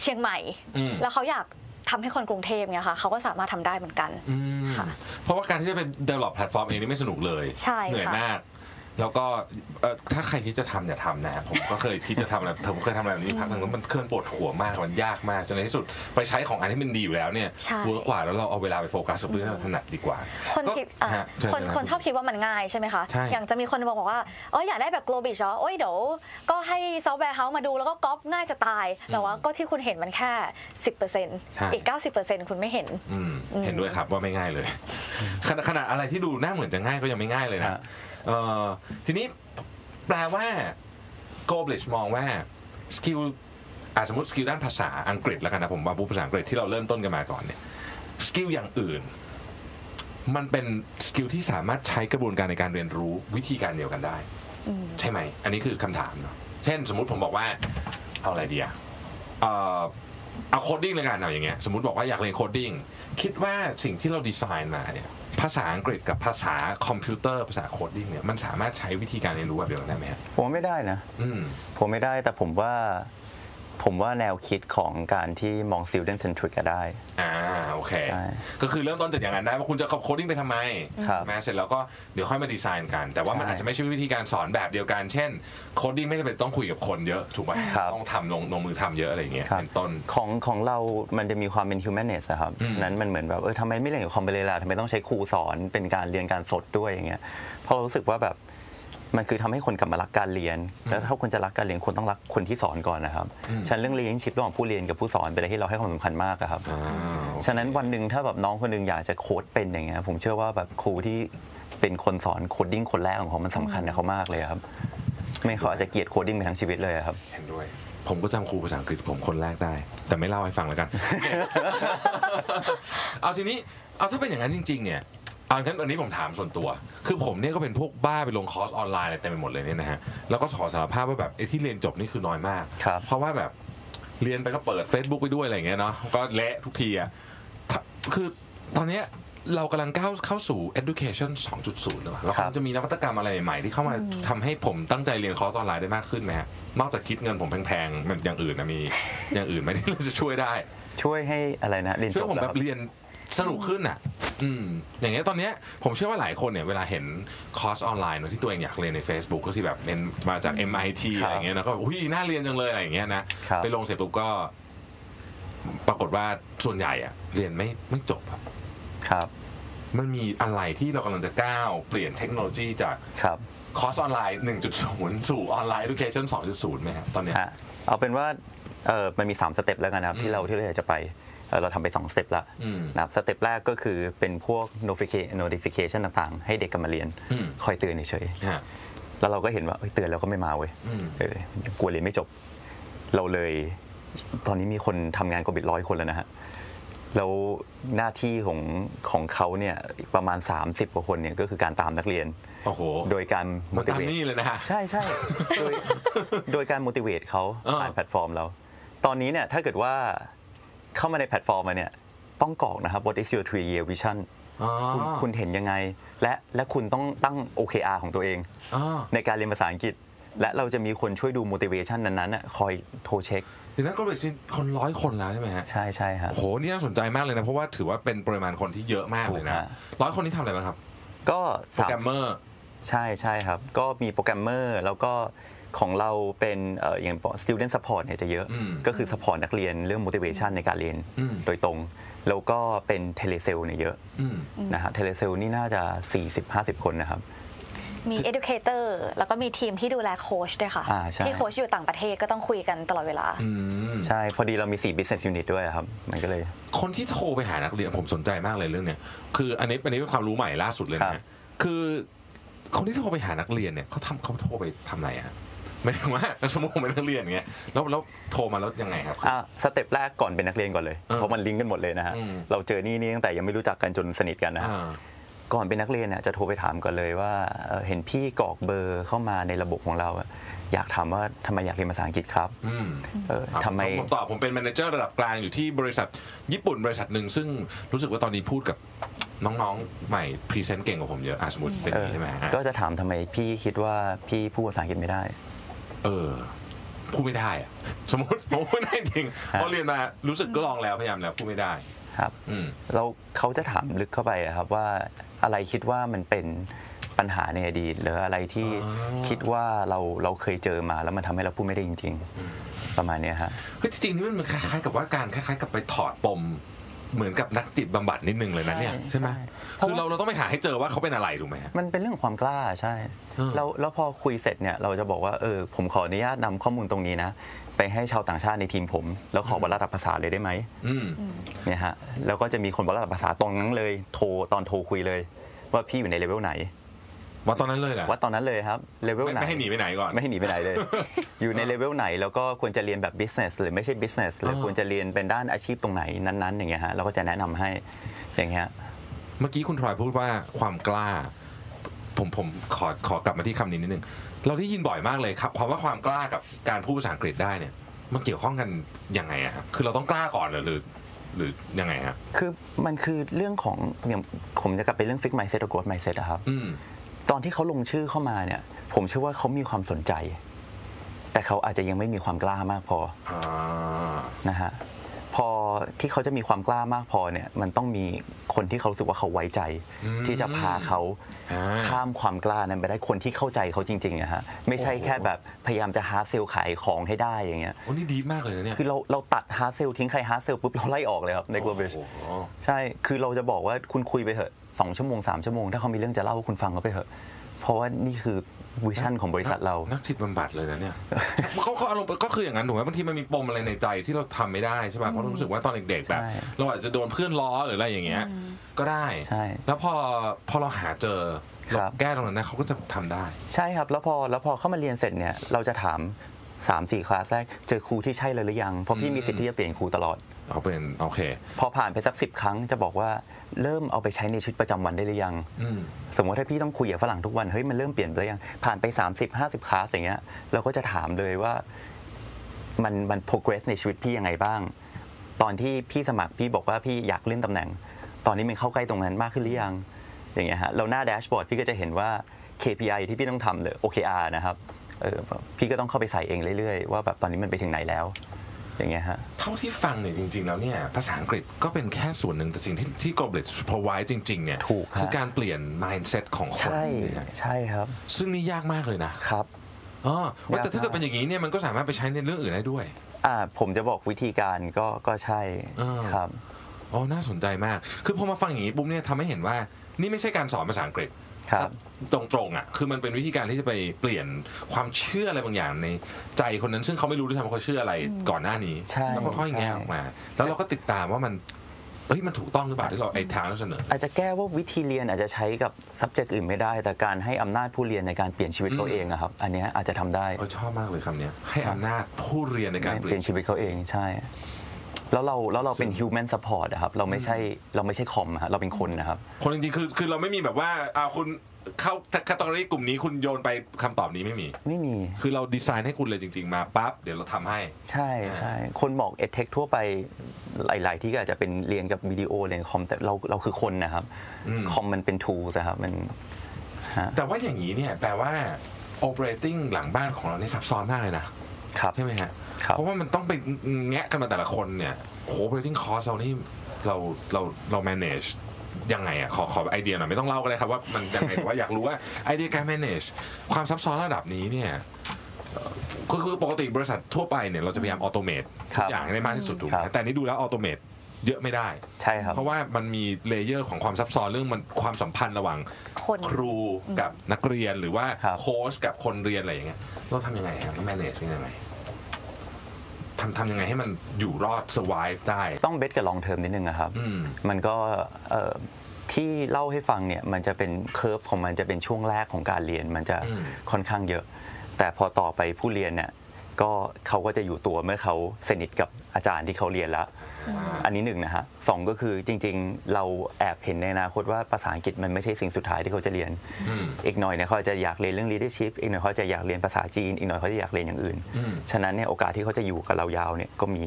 เชียงใหม่อืมแล้วเขาอยาก ทำให้คนกรุงเทพเนี่ยค่ะเขาก็สามารถทำได้เหมือนกันอืมค่ะเพราะว่าการที่จะเป็น develop แพลตฟอร์มเองนี่ไม่สนุกเลย ใช่เหนื่อยค่ะมาก แล้วก็เอ่อถ้าใครคิดจะทำอย่าทำนะผมก็เคยคิดจะทำอะไรผมเคยทำอะไรแบบนี้พักหนึ่งแล้วมันเคลื่อนปวดหัวมากมันยากมากจนในที่สุดไปใช้ของอันที่มันดีอยู่แล้วเนี่ยใช่ work กว่าแล้วเราเอาเวลาไปโฟกัสกับเรื่องที่เราถนัดดีกว่า คนก็คิดอะฮะเชิญคนเลยะคนชอบคิดว่ามันง่ายใช่ไหมคะใช่อย่างจะมีคนบอกว่าอ๋ออยากได้แบบ global เหรอโอ้ยเดี๋ยวก็ให้ software house มาดูแล้วก็ก๊อปง่ายจะตายแต่ว่าก็ที่คุณเห็นมันแค่10%อีก90%คุณไม่เห็นอืมเห็นด้วยครับว่าไม่ง่ายเลยขนาดขนาดอะไรที่ดูน่าเหมือนจะง่ายก็ยังไม่ง่ายเลยนะฮะเออ ทีนี้แปลว่า g o b l i s h มองว่า skill อะสมมติ skill ด้านภาษาอังกฤษแล้วกันนะผมว่าพูดภาษาอังกฤษที่เราเริ่มต้นกันมาก่อนเนี่ย skill อย่างอื่น มันเป็น skill ที่สามารถใช้กระบวนการในการเรียนรู้วิธีการเดียวกันได้ ใช่ไหม อันนี้คือคำถามเนาะเช่น สมมุติผมบอกว่าเอาอะไรดีอะเอ่อเอา coding เลยกันเอาอย่างเงี้ยสมมติบอกว่าอยากเรียน coding คิดว่าสิ่งที่เราดีไซน์มาเนี่ย ภาษาอังกฤษกับภาษาคอมพิวเตอร์ ภาษา coding เนี่ยมันสามารถใช้วิธีการเรียนรู้แบบเดียวกันได้ไหมฮะผมว่าไม่ได้นะ อืม ผมไม่ได้แต่ผมว่า ผมว่าแนวคิดของการที่มอง student centric ก็ได้ อ่าโอเค ใช่ ก็คือเริ่มต้นจากอย่างนั้นได้ว่าคุณจะ coding ไปทำไมครับมาเสร็จแล้วก็เดี๋ยวค่อยมาดีไซน์กัน แต่ว่ามันใช่อาจจะไม่ใช่วิธีการสอนแบบเดียวกัน เช่น coding ไม่จำเป็นต้องคุยกับคนเยอะถูกไหมครับ ต้องทำลงลงมือทำเยอะอะไรอย่างเงี้ยครับเป็นต้น ของของเรามันจะมีความเป็น humanist อะครับอืม นั้นมันเหมือนแบบเออทำไมไม่เรียนกับคอมไปเลยล่ะทำไมต้องใช้ครูสอนเป็นการเรียนการสดด้วยอย่างเงี้ยเพราะเรารู้สึกว่าแบบ มันคือทำให้คนกลับมารักการเรียน แล้วถ้าคนจะรักการเรียนคนต้องรักคนที่สอนก่อนนะครับฉะนันเรื่อง relationship ระหว่างผู้เรียนกับผู้สอนเป็นอะไรที่เราให้ความสำคัญมากอะครับอ่าโอเคฉะนั้นวันหนึ่งถ้าแบบน้องคนหนึ่งอยากจะโค้ดเป็นอย่างเงี้ยผมเชื่อว่าแบบครูที่เป็นคนสอน coding คนแรกของเขามันสำคัญกับเขามากเลยครับ ไม่เขาอาจจะเกลียด coding ไปทั้งชีวิตเลยอะครับเห็นด้วยผมก็จำครูภาษาอังกฤษผมคนแรกได้ แต่ไม่เล่าให้ฟังแล้วกัน เอาทีนี้เอาถ้าเป็นอย่างนั้นจริง ๆ เนี่ยเอางั้นอันนี้ผมถามส่วนตัว คือผมเนี่ยก็เป็นพวกบ้าไปลงคอร์สออนไลน์อะไรเต็มไปหมดเลยเนี่ยนะฮะ แล้วก็ขอสารภาพว่าแบบไอ้ที่เรียนจบนี่คือน้อยมาก ครับ เพราะว่าแบบเรียนไปก็เปิด Facebook ไปด้วยอะไรอย่างเงี้ยเนาะ ก็เละทุกทีอะถ้าคือตอนเนี้ยเรากำลังก้าวเข้าสู่ education 2.0แล้วอะเรากำลังจะมีนวัตกรรมอะไรใหม่ๆที่เข้ามาทำให้ผมตั้งใจเรียนคอร์สออนไลน์ได้มากขึ้นไหมฮะ นอกจากคิดเงินผมแพงๆ มันอย่างอื่นนะมี อย่างอื่นไหมที่เราจะช่วยได้ ช่วยให้อะไรนะเรียนจบช่วยผมแล้วแบครับเรียน สนุกขึ้นอะ อืม อย่างเงี้ยตอนเนี้ยผมเชื่อว่าหลายคนเนี่ยเวลาเห็นคอร์สออนไลน์เนอะที่ตัวเองอยากเรียนใน Facebook ก็ที่แบบเป็นมาจาก MIT ครับอะไรเงี้ยนะก็อุ้ยน่าเรียนจังเลยอะไรอย่างเงี้ยนะครับ ไปลงเสร็จปุ๊บก็ ปรากฏว่าส่วนใหญ่อะเรียนไม่ไม่จบอะครับมันมีอะไรที่เรากำลังจะก้าวเปลี่ยนเทคโนโลยีจากครับ คอร์สออนไลน์ 1.0 สู่ออนไลน์ education 2.0ไหมครับตอนเนี้ย ฮะเอาเป็นว่าเออมันมี 3 step แล้วกันนะครับ ที่เราที่เราอยากจะไป เอ่อเราทำไป2 step ละอืมนะครับ step แรกก็คือเป็นพวก notification notification ต่างๆ ให้เด็กกลับมาเรียนอืมคอยเตือนเฉยฮะๆแล้วเราก็เห็นว่าเอ้ยเตือนแล้วก็ไม่มาเว้ยอืมเออกลัวเรียนไม่จบ เราเลยตอนนี้มีคนทำงาน Globish ร้อยคนแล้วนะฮะแล้วหน้าที่ของของเขาเนี่ยประมาณ 30กว่าคนเนี่ยก็คือการตามนักเรียน โอ้โห โดยการมันตาม motivate นี่เลยนะฮะ ใช่ใช่โดยโดยการ motivate เขาอ่าผ่านแพลตฟอร์มเรา ตอนนี้เนี่ยถ้าเกิดว่า เข้ามาในแพลตฟอร์มมาเนี่ยต้องกรอกนะครับ what is your three year vision อ๋อคุณคุณเห็นยังไง และและคุณต้องตั้ง OKR ของตัวเองอ๋อในการเรียนภาษาอังกฤษ และเราจะมีคนช่วยดู motivation นั้นๆน่ะคอยโทรเช็คถึงนั้นก็เลยคนร้อยคนแล้วใช่ไหมฮะใช่ใช่ฮะโอ้โหนี่น่าสนใจมากเลยนะ เพราะว่าถือว่าเป็นปริมาณคนที่เยอะมากเลยนะถูกฮะร้อยคนนี้ทำอะไรบ้างครับ ก็โปรสามแกรมเมอร์ใช่ใช่ครับ ก็มีโปรแกรมเมอร์แล้วก็ ของเราเป็นเอ่ออย่าง student support เนี่ยจะเยอะอืมก็คือ support นักเรียนเรื่อง motivation ในการเรียนอืมโดยตรง แล้วก็เป็น telesale เนี่ยเยอะอืมนะฮะ telesale นี่น่าจะ 40-50 คนนะครับมี educator แล้วก็มีทีมที่ดูแลโค้ชด้วยค่ะอ่าใช่ที่โค้ชอยู่ต่างประเทศก็ต้องคุยกันตลอดเวลาอืมใช่ พอดีเรามี 4 business unit ด้วยครับ มันก็เลย คนที่โทรไปหานักเรียนผมสนใจมากเลยเรื่องเนี้ยคืออันนี้อันนี้เป็นความรู้ใหม่ล่าสุดเลยครันะบคือคนที่โทรไปหานักเรียนเนี่ยเขาทำเขาโทรไปทำอะไรอะฮะ หมายถึงว่าสมมติผมเป็นนักเรียนอย่างเงี้ยแล้วแล้วโทรมาแล้วยังไงครับ อะ step แรกก่อนเป็นนักเรียนก่อนเลยเออเพราะมันลิงก์กันหมดเลยนะฮะ อืม เราเจอนี่นี่ตั้งแต่ยังไม่รู้จักกันจนสนิทกันนะฮะ อ่า ก่อนเป็นนักเรียนเนี่ยจะโทรไปถามก่อนเลยว่าเอ่อเห็นพี่กรอกเบอร์เข้ามาในระบบของเราอะอยากถามว่าทำไมอยากเรียนภาษาอังกฤษครับอืม เอออะทำไม ผมตอบผมเป็น manager ระดับกลางอยู่ที่บริษัทญี่ปุ่นบริษัทหนึ่งซึ่งรู้สึกว่าตอนนี้พูดกับน้องๆ ใหม่ present เก่งกว่าผมเยอะอะสมมติเป็นอย่างนี้ใช่ไหมฮะ ก็จะถามทำไมพี่คิดว่าพี่พูดภาษาอังกฤษไม่ได้ เออพูดไม่ได้อะสมมติผมพูดไม่ได้จริงฮะพอเรียนมารู้สึกก็ลองแล้วพยายามแล้วพูดไม่ได้ครับอืมเราเขาจะถามลึกเข้าไปอะครับว่าอะไรคิดว่ามันเป็นปัญหาในอดีตหรืออะไรที่อ๋อคิดว่าเราเราเคยเจอมาแล้วมันทำให้เราพูดไม่ได้จริง ๆ ประมาณเนี้ยฮะเฮ้ยจริงๆนี่มันเหมือนคล้ายๆกับว่าการคล้ายๆ กับไปถอดปม เหมือนกับนักจิตบำบัดนิดนึงเลยนะเนี่ยใช่ใช่ไหมใช่เพราะคือเราเราต้องไปหาให้เจอว่าเขาเป็นอะไรถูกไหมฮะ มันเป็นเรื่องของความกล้าใช่เออ แล้วแล้วพอคุยเสร็จเนี่ยเราจะบอกว่าเออผมขออนุญาตนำข้อมูลตรงนี้นะ ไปให้ชาวต่างชาติในทีมผม แล้วขอวัดระดับภาษาเลยได้ไหมอืมเนี่ยฮะแล้วก็จะมีคนวัดระดับภาษาตรงนั้นเลยโทรตอนโทรคุยเลย ว่าพี่อยู่ในเลเวลไหน ว่าตอนนั้นเลยเหรอวัดตอนนั้นเลยครับเลเวลไม่ไหนไม่ให้หนีไปไหนก่อนไม่ให้หนีไปไหนเลย อยู่ในเลเวลไหนแล้วก็ควรจะเรียนแบบ business หรือไม่ใช่ business หรืออควรจะเรียนเป็นด้านอาชีพตรงไหนนั้นๆ อย่างเงี้ยฮะเราก็จะแนะนำให้อย่างเงี้ยเมื่อกี้คุณทรอยพูดว่าความกล้า ผมผมขอขอกลับมาที่คำนี้นิดนึงเราได้ยินบ่อยมากเลยครับความว่าความกล้ากับการพูดภาษาอังกฤษได้เนี่ยมันเกี่ยวข้องกันยังไงอะครับคือเราต้องกล้าก่อนเหรอหรือหรือยังไงครับคือมันคือเรื่องของอย่างผมจะกลับไปเรื่อง fix mindset กับ growth mindset อะครับอืม ตอนที่เขาลงชื่อเข้ามาเนี่ย ผมเชื่อว่าเขามีความสนใจ แต่เขาอาจจะยังไม่มีความกล้ามากพออ่านะฮะพอที่เขาจะมีความกล้ามากพอเนี่ย มันต้องมีคนที่เขารู้สึกว่าเขาไว้ใจอืมที่จะพาเขาอ่าข้ามความกล้านั้นไปได้คนที่เข้าใจเขาจริงๆนะฮะไม่ใช่โอ้โหแค่แบบพยายามจะ hard sell ขายของให้ได้อย่างเงี้ยโอ้นี่ดีมากเลยนะเนี่ยคือเราเราตัด hard sell ทิ้งใคร hard sell ปุ๊บเราไล่ออกเลยครับใน global โอ้โหใช่คือเราจะบอกว่าคุณคุยไปเถอะ สองชั่วโมงสามชั่วโมง ถ้าเขามีเรื่องจะเล่าคุณฟังเขาไปเถอะ เพราะว่านี่คือ vision ของบริษัทเรา นักจิตบำบัดเลยนะเนี่ยเขาเขาอารมณ์ก็คืออย่างนั้นถูกไหมบางทีมันมีปมอะไรในใจที่เราทำไม่ได้ใช่ป่ะเพราะรู้สึกว่าตอนเด็กๆแบบใช่เราอาจจะโดนเพื่อนล้อหรืออะไรอย่างเงี้ยก็ได้ใช่แล้วพอพอเราหาเจอครัเราบแก้ตรงนั้นได้เขาก็จะทำได้ ใช่ครับแล้วพอแล้วพอเข้ามาเรียนเสร็จเนี่ยเราจะถาม3ามสี่คลาสแรกเจอครูที่ใช่เลยหรือยังเพราะพี่มีสิทธิ์ที่จะเปลี่ยนครูตลอด เอาเป็นโอเค พอผ่านไปสักสิบครั้งจะบอกว่าเริ่มเอาไปใช้ในชีวิตประจำวันได้หรือยังอืมสมมติถ้าพี่ต้องคุยกับฝรั่งทุกวันเฮ้ยมันเริ่มเปลี่ยนไปแล้วยังผ่านไป 30 50คลาสอย่างเงี้ยเราก็จะถามเลยว่ามันมัน progress ในชีวิตพี่ยังไงบ้าง ตอนที่พี่สมัครพี่บอกว่าพี่อยากเลื่อนตำแหน่ง ตอนนี้มันเข้าใกล้ตรงนั้นมากขึ้นหรือยัง อย่างเงี้ยฮะเราหน้าแดชบอร์ดพี่ก็จะเห็นว่า KPI ที่พี่ต้องทำเลย OKR นะครับเออพี่ก็ต้องเข้าไปใส่เองเรื่อยๆ ว่าแบบตอนนี้มันไปถึงไหนแล้ว อย่างเงี้ยฮะเท่าที่ฟังเนี่ยจริง ๆ แล้วเนี่ยภาษาอังกฤษก็เป็นแค่ส่วนหนึ่งแต่สิ่งที่ที่ Global provide จริงๆเนี่ยถูกฮะ คือการเปลี่ยน mindset ของคนใช่เนี่ยใช่ครับซึ่งนี่ยากมากเลยนะครับ อ๋อว่าแต่ยากมากถ้าเกิดเป็นอย่างนี้เนี่ยมันก็สามารถไปใช้ในเรื่องอื่นได้ด้วย อ่าผมจะบอกวิธีการก็ก็ใช่อ่า ครับ อ๋อ น่าสนใจมาก คือพอมาฟังอย่างนี้ปุ๊บเนี่ยทำให้เห็นว่า นี่ไม่ใช่การสอนภาษาอังกฤษครับ ตรงๆอะคือมันเป็นวิธีการที่จะไปเปลี่ยนความเชื่ออะไรบางอย่างในใจคนนั้น ซึ่งเขาไม่รู้ด้วยซ้ำว่าเขาเชื่ออะไรก่อนหน้านี้ใช่แล้วค่อยๆใช่แงะออกมา แล้วเราก็ติดตามว่ามันเฮ้ยมันถูกต้องหรือเปล่าที่เราไอ้ทางเราเสนอ อาจจะแก้ว่าวิธีเรียนอาจจะใช้กับ subject อื่นไม่ได้ แต่การให้อำนาจผู้เรียนในการเปลี่ยนชีวิตเขาเองอะครับ อันเนี้ยอาจจะทำได้เออชอบมากเลยคำเนี้ยให้อำนาจผู้เรียนในการเปเปลี่ลี่ยยนนชีวิตเขาเองใช่ แล้วเราแล้วเราเป็น human support อะครับเราไม่ใช่เราไม่ใช่คอมอะครับเราเป็นคนนะครับ คนจริงๆคือคือเราไม่มีแบบว่าอ่าคุณเข้าแคตตาล็อกลุ่มนี้คุณโยนไปคำตอบนี้ไม่มี ไม่มี คือเราดีไซน์ให้คุณเลยจริง ๆ มาปั๊บเดี๋ยวเราทำให้ ใช่ใช่คนบอก edtech ทั่วไปหลาย ๆ ที่ก็อาจจะเป็นเรียนกับวิดีโอเรียนคอมแต่เราเราคือคนนะครับอืมคอมมันเป็น tools อะครับมัน แต่ว่าอย่างนี้เนี่ยแปลว่า operating หลังบ้านของเราเนี่ยซับซ้อนมากเลยนะครับ ใช่ไหมฮะครับ เพราะว่ามันต้องไปแงะกันมาแต่ละคนเนี่ยโห operating cost เรานี่เราเราเรา manage ยังไงอะขอขอไอเดียหน่อยไม่ต้องเล่าก็ได้ครับว่ามันยังไงแต่ว่าอยากรู้ว่าไอเดียการ manage ความซับซ้อนระดับนี้เนี่ยเอ่อคือคือปกติบริษัททั่วไปเนี่ยเราจะพยายาม automate ครัทุบกอย่างให้ได้มากที่สุดถูกไหมครับแต่นี่ดูแล้ว automate เยอะไม่ได้ใช่ครับเพราะว่ามันมี layer ของความซับซ้อนเรื่องมันความสัมพันธ์ระหว่างคนครูกับนักเรียนหรือว่าครับโค้ชกับคนเรียนอะไรอย่างเงี้ยเราทำยังไงฮะเรา manage ยังไง ทำทำยังไงให้มันอยู่รอด survive ได้ ต้อง base กับ long term นิดนึงอะครับ อืม มันก็เอ่อที่เล่าให้ฟังเนี่ยมันจะเป็นเคอร์ฟของมันจะเป็นช่วงแรกของการเรียนมันจะอืม ค่อนข้างเยอะ แต่พอต่อไปผู้เรียนเนี่ย ก็เขาก็จะอยู่ตัวเมื่อเขาสนิทกับอาจารย์ที่เขาเรียนแล้ว อันนี้หนึ่งนะฮะสองก็คือจริงๆ เราแอบเห็นในอนาคตว่าภาษาอังกฤษมันไม่ใช่สิ่งสุดท้ายที่เขาจะเรียนอืมอีกหน่อยเนี่ยเขาอาจจะอยากเรียนเรื่อง leadership อีกหน่อยเขาจะอยากเรียนภาษาจีน อีกหน่อยเขาจะอยากเรียนอย่างอื่นอืมฉะนั้นเนี่ยโอกาสที่เขาจะอยู่กับเรายาวเนี่ยก็มี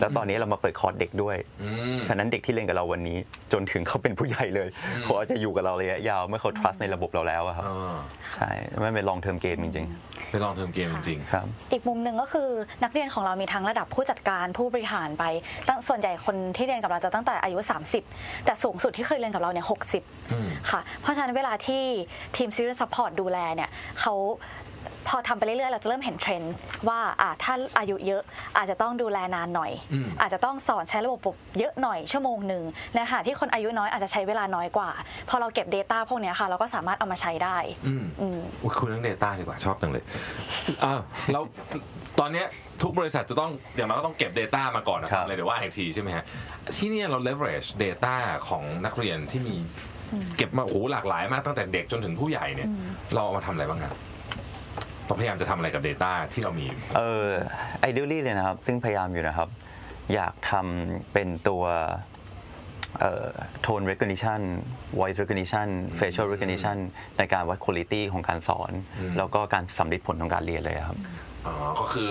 แล้วตอนนี้เรามาเปิดคอร์สเด็กด้วยอืมฉะนั้นเด็กที่เรียนกับเราวันนี้ จนถึงเขาเป็นผู้ใหญ่เลยเขาอาจจะอยู่กับเราระยะยาวเมื่อเขา trust ในระบบเราแล้วอะครับอ่าใช่ไม่เป็น long term game จริงไป long term game จริงๆครับอีกมุมหนึ่งก็คือนักเรียนของเรามีทั้งระดับผู้จัดการผู้บริหารไปตั้งส่วนใหญ่คนที่เรียนกับเราจะตั้งแต่อายุ 30 แต่สูงสุดที่เคยเรียนกับเราเนี่ยหกสิบอืมค่ะเพราะฉะนั้นเวลาที่ทีม CS support ดูแลเนี่ยเขา พอทำไปเรื่อยๆ เราจะเริ่มเห็นเทรนด์ว่าอะถ้าอายุเยอะอาจจะต้องดูแลนานหน่อยอืมอาจจะต้องสอนใช้ระบบเยอะหน่อยชั่วโมงหนึ่งนะคะที่คนอายุน้อยอาจจะใช้เวลาน้อยกว่า พอเราเก็บ Data พวกเนี้ยค่ะ เราก็สามารถเอามาใช้ได้อืมอืมอุ๊ยคุยเรื่อง Data ดีกว่าชอบจังเลยอ่าแล้วตอนเนี้ยทุกบริษัทจะต้องอย่างน้อยก็ต้องเก็บ Data มาก่อนนะคครัรับบเลยเดี๋ยวว่าอีกทีใช่ไหมฮะที่เนี่ยเรา leverage Data ของนักเรียนที่มีเก็บมาโอ้โหหลากหลายมากตั้งแต่เด็กจนถึงผู้ใหญ่เนี่ย เราเอามาทำอะไรบ้างครับเรา พยายามจะทำอะไรกับ Data ที่เรามีเออ ideally เลยนะครับ ซึ่งพยายามอยู่นะครับ อยากทำเป็นตัวเอ่อ tone recognition voice recognition facial recognition ในการวัด quality ของการสอน แล้วก็การสำลิดผลของการเรียนเลยครับ อ๋อ ก็คือ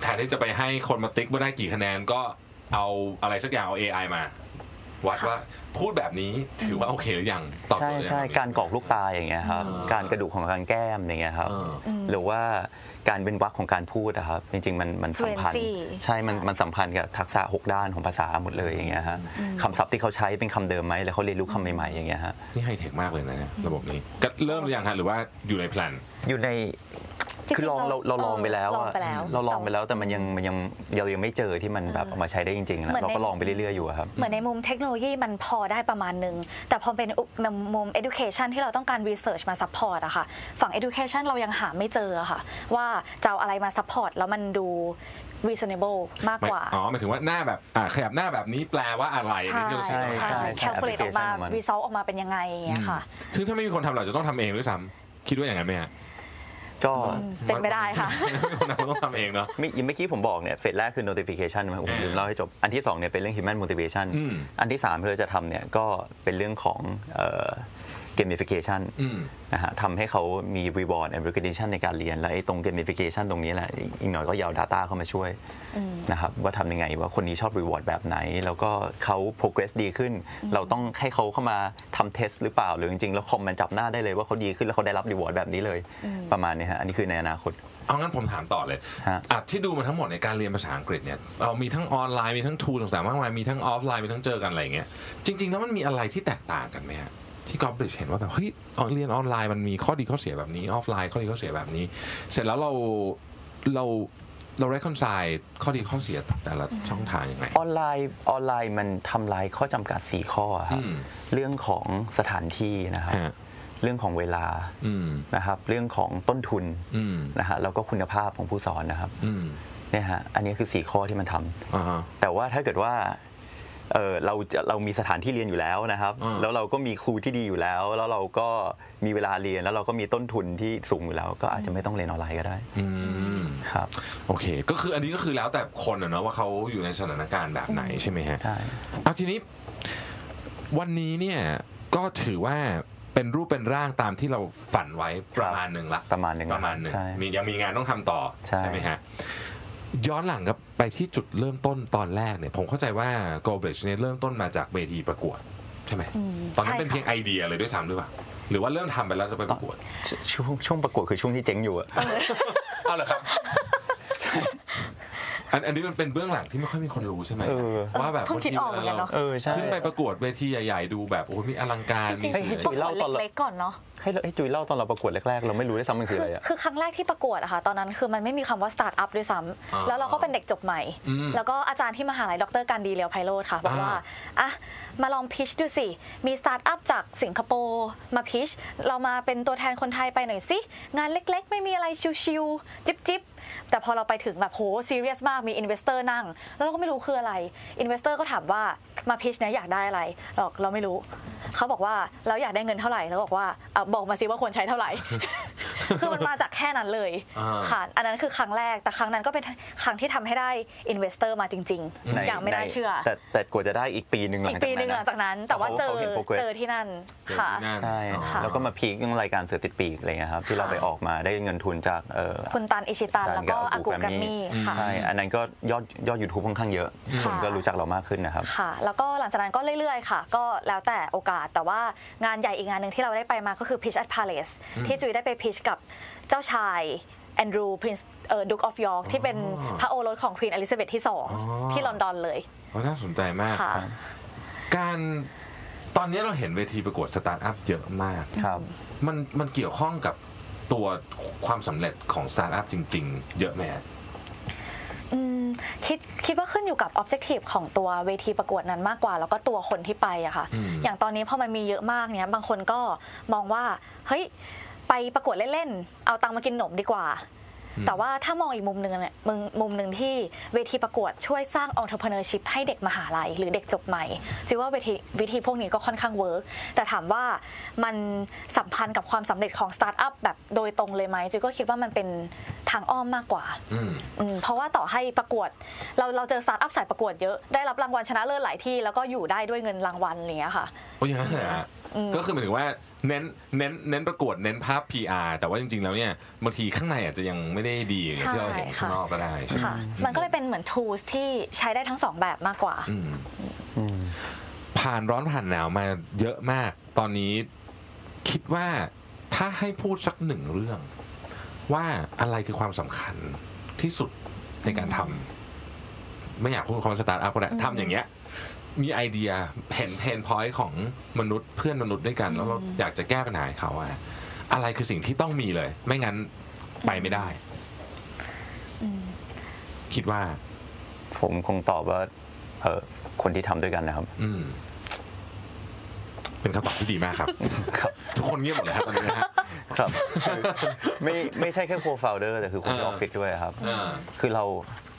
แทนที่จะไปให้คนมาติ๊กว่าได้กี่คะแนนก็เอาอะไรสักอย่างเอา AI มา วัดว่าพูดแบบนี้ถือว่าโอเคหรือยังตอบใช่โจทย์หรือยัง ใช่การกรอกลูกตาอย่างเงี้ยครับอ่าการกระดูกของการแก้มอย่างเงี้ยครับ อ่า หรือว่าการเป็นวรรคของการพูดอะครับ จริงๆมันมันสัมพันธ์ Fluency ใช่ มันมันสัมพันธ์กับทักษะ 6 ด้านของภาษาหมดเลยอย่างเงี้ยฮะคำศัพท์ที่เขาใช้เป็นคำเดิมไหมแล้วเขาเรียนรู้คำใหม่ๆอย่างเงี้ยฮะ นี่ไฮเทคมากเลยนะเนี่ยระบบนี้ก็เริ่มหรือยังฮะหรือว่าอยู่ในแพลน อยู่ในจ ริงๆคือลองเราเราลองไปแล้วลองอะไปแล้ว เราลองไปแล้วแต่มันยังมันยังเรายังไม่เจอที่มันแบบเอามาใช้ได้จริงๆนะเหมือนเราก็ในลองไปเรื่อยๆอยู่อะครับ เหมือนในมุมเทคโนโลยีมันพอได้ประมาณหนึง แต่พอเป็นอุมุม education ที่เราต้องการ research มา support อะค่ะ ฝั่ง education เรายังหาไม่เจออะค่ะ ว่าจะเอาอะไรมา support แล้วมันดู reasonable มากกว่า อ๋อหมายถึงว่าหน้าแบบอ่าขยับหน้าแบบนี้แปลว่าอะไรใช่ที่เราใช่เขียนใช่เอาไว้ใช่ calculate ออกมา application ของมัน result ออกมาเป็นยังไงอย่างเงี้ยค่ะ ซึ่งถ้าไม่มีคนทำเราจะต้องทำเองด้วยซ้ำคิดว่าอย่างนั้นไหมฮะ ก็เป็นไปได้ค่ะไม่มีคนทำเราต้องทำเองเนาะเมื่อเมื่อกี้ผมบอกเนี่ยเฟสแรกคือ notification ใช่ไหมผมลืมเล่าให้จบ อันที่2เนี่ยเป็นเรื่อง human motivation อืมอันที่3ที่เราจะทำเนี่ยก็เป็นเรื่องของเอ่อ gamification อืมนะฮะทำให้เขามี reward and recognition ในการเรียน และไอ้ตรง gamification ตรงนี้แหละ อีกหน่อยก็ยาว data เข้ามาช่วยนะครับว่าทำยังไงว่าคนนี้ชอบ reward แบบไหน แล้วก็เขา progress ดีขึ้น เราต้องให้เขาเข้ามาทำ test หรือเปล่า หรือจริง ๆ แล้วคอมมันจับหน้าได้เลยว่าเขาดีขึ้นแล้วเขาได้รับ reward แบบนี้เลย ประมาณนี้ฮะอันนี้คือในอนาคตเอางั้นผมถามต่อเลยฮะอะที่ดูมาทั้งหมดในการเรียนภาษาอังกฤษเนี่ยเรามีทั้งออนไลน์มีทั้ง tool ต่างๆมากมายมีทั้งออฟไลน์มีทั้งเจอกันอะไรอย่างเงี้ยจริง ๆ แล้วมันมีอะไรที่แตกต่างกันไหมฮะ ที่กอล์ฟเห็นว่าแบบเฮ้ยเอาเรียนออนไลน์มันมีข้อดีข้อเสียแบบนี้ออฟไลน์ข้อดีข้อเสียแบบนี้ เสร็จแล้วเราเราเรา reconcile ข้อดีข้อเสียแต่ละช่องทางยังไง ออนไลน์ออนไลน์มันทำลายข้อจำกัด 4 ข้อครับอืมเรื่องของสถานที่นะครับฮะเรื่องของเวลาอืมนะครับ เรื่องของต้นทุนอืมนะฮะแล้วก็คุณภาพของผู้สอนนะครับอืมเนี่ยฮะอันนี้คือ 4 ข้อที่มันทำอ่าฮะแต่ว่าถ้าเกิดว่า เออเราจะเรามีสถานที่เรียนอยู่แล้วนะครับอ่าแล้วเราก็มีครูที่ดีอยู่แล้ว แล้วเราก็มีเวลาเรียนแล้วเราก็มีต้นทุนที่สูงอยู่แล้ว ก็อาจจะไม่ต้องเรียนออนไลน์ก็ได้อืมครับโอเค ก็คืออันนี้ก็คือแล้วแต่คนอะเนาะว่าเขาอยู่ในสถานการณ์แบบไหนใช่ไหมฮะใช่เอาทีนี้วันนี้เนี่ยก็ถือว่าเป็นรูปเป็นร่างตามที่เราฝันไว้ประมาณหนึ่งละประมาณหนึ่งประมาณหนึ่งใช่มียังมีงานต้องทำต่อใช่ไหมฮะ ย้อนหลังกับไปที่จุดเริ่มต้นตอนแรกเนี่ย ผมเข้าใจว่า g o b r i d g e เนี่ยเริ่มต้นมาจากเวทีประกวด ใช่ไหมอืมตอนนั้นใช่เป็นเพียงค่ะไอเดียเลยด้วยซ้ำหรือเปล่าหรือว่าเริ่มทำไปแล้วจะไปประกวด ช่วงช่วงประกวดคือช่วงที่เจ๊งอยู่อะเอาเหรอครับอันอันนี้มันเป็นเบื้องหลังที่ไม่ค่อยมีคนรู้ใช่ไหมเออว่าแบบเพิ่งคิดออกเหมือนกันเนอะเออใช่ขึ้นไปประกวดเวทีใหญ่ๆดูแบบโอ้โหมีอลังการจริงมีๆให้เสียงจุ๋ยเล่าตอนเล็กๆก่อนเนาะ ให้ให้จุยเล่าตอนเราประกวดแรกๆ เราไม่รู้ด้วยซ้ำมันคืออะไรอะคือครั้งแรกที่ประกวดอะค่ะตอนนั้นคือมันไม่มีคำว่าสตาร์ทอัพด้วยซ้ำ อ่าแล้วเราก็เป็นเด็กจบใหม่ อืมแล้วก็อาจารย์ที่มหาลัยดร.การดีเลียวไพโรจน์ค่ะบอกว่าอ่า อะมาลอง pitch ดูสิ มีสตาร์ทอัพจากสิงคโปร์มา pitch เรามาเป็นตัวแทนคนไทยไปหน่อยสิ งานเล็กๆ ไม่มีอะไรชิวๆจิ๊บๆ แต่พอเราไปถึงแบบโหซีเรียสมากมี investor นั่ง แล้วเราก็ไม่รู้คืออะไร investor ก็ถามว่ามา pitch เนี่ยอยากได้อะไรเราบอกเราไม่รู้ เขาบอกว่าเราอยากได้เงินเท่าไหร่แล้วบอกว่าอะบอกมาสิว่าควรใช้เท่าไหร่ คือมันมาจากแค่นั้นเลยอ่าค่ะอันนั้นคือครั้งแรกแต่ครั้งนั้นก็เป็นครั้งที่ทำให้ได้ investor มาจริงๆอย่างไม่น่าเชื่อ แต่แต่กว่าจะได้อีกปีหนึ่งหลังจากอีกปีหนึ่งหลังจากนั้น แต่ว่าเจอขห็น progress เจอที่นั่นเจอค่ะที่นั่นใช่อ๋อค่ะแล้วก็มา peak เรื่องรายการเสือติดปีกอะไรเงี้ยครับที่เราไปออกมาได้เงินทุนจากเอ่อคุณตันอิชิตันแล้วก็อากูแกรม Grammy มี่ค่ะใช่อันนั้นก็ยอดยอด YouTube ค่อนข้างเยอะคนก็รู้จักเรามากขึ้นนะครับค่ะ แล้วก็หลังจากนั้นก็เรื่อยๆค่ะ ก็แล้วแต่โอกาสแต่ว่างานใหญ่อีกงานหนึ่งที่เราได้ไปมาก็คือ Pitch at Palace ที่จุยได้ไป pitch กับเจ้าชายแอนดรู Prince เอ่อ Duke of York ที่เป็นพระโอรสของ Queen อลิซาเบธที่2ที่ลอนดอนเลยโอ้น่าสนใจมากค่ะการตอนนี้เราเห็นเวทีประกวดสตาร์ทอัพเยอะมากครับมันมันเกี่ยวข้องกับ ตัวความสำเร็จของสตาร์ทอัพจริง ๆ เยอะไหมฮะอืมคิดคิดว่าขึ้นอยู่กับ objective ของตัวเวทีประกวดนั้นมากกว่า แล้วก็ตัวคนที่ไปอะค่ะอืมอย่างตอนนี้พอมันมีเยอะมากเนี้ยบางคนก็มองว่า เฮ้ย ไปประกวดเล่นๆ เอาตังค์มากินขนมดีกว่า แต่ว่าถ้ามองอีกมุมหนึ่งเนี่ยมุมมุมหนึ่งที่เวทีประกวดช่วยสร้าง entrepreneurship ให้เด็กมหาลัย หรือเด็กจบใหม่จิว่าเวทีวิธีพวกนี้ก็ค่อนข้าง work แต่ถามว่ามันสัมพันธ์กับความสำเร็จของสตาร์ทอัพแบบโดยตรงเลยไหมจิก็คิดว่ามันเป็นทางอ้อมมากกว่าอืมอืมเพราะว่าต่อให้ประกวด เราเราเจอสตาร์ทอัพสายประกวดเยอะได้รับรางวัลชนะเลิศหลายที่ แล้วก็อยู่ได้ด้วยเงินรางวัลอะไรอย่างเงี้ยค่ะโอ้ยอย่างนั้นเลยฮะก็คือหมายถึงว่าเน้นเน้นเน้นประกวดเน้นภาพ PR แต่ว่าจริง ๆ แล้วเนี่ยบางทีข้างในอาจจะยังไม่ได้ดีอย่างที่เราเห็นใช่ค่ะข้างนอกก็ได้ใช่ไหมค่ะมันก็เลยเป็นเหมือน tools ที่ใช้ได้ทั้งสองแบบมากกว่าอืมผ่านร้อนผ่านหนาวมาเยอะมาก ตอนนี้คิดว่าถ้าให้พูดสักหนึ่งเรื่อง ว่าอะไรคือความสำคัญที่สุดในการทำไม่อยากพูดคำว่าสตาร์ทอัพก็ได้ทำอย่างเงี้ย มีไอเดียเห็น pain point ของมนุษย์เพื่อนมนุษย์ด้วยกัน แล้วเราอยากจะแก้ปัญหาให้เขาอะอะไรคือสิ่งที่ต้องมีเลย ไม่งั้นไปไม่ได้ คิดว่า ผมคงตอบว่า เออคนที่ทำด้วยกันนะครับ อืมเป็นคำตอบที่ดีมากครับครับทุกคนเงียบหมดเลยครับตอนนี้นะฮะ ครับคือไม่ไม่ใช่แค่ co-founder แต่คือคนที่อเอออฟฟิศด้วยครับเออคือเรา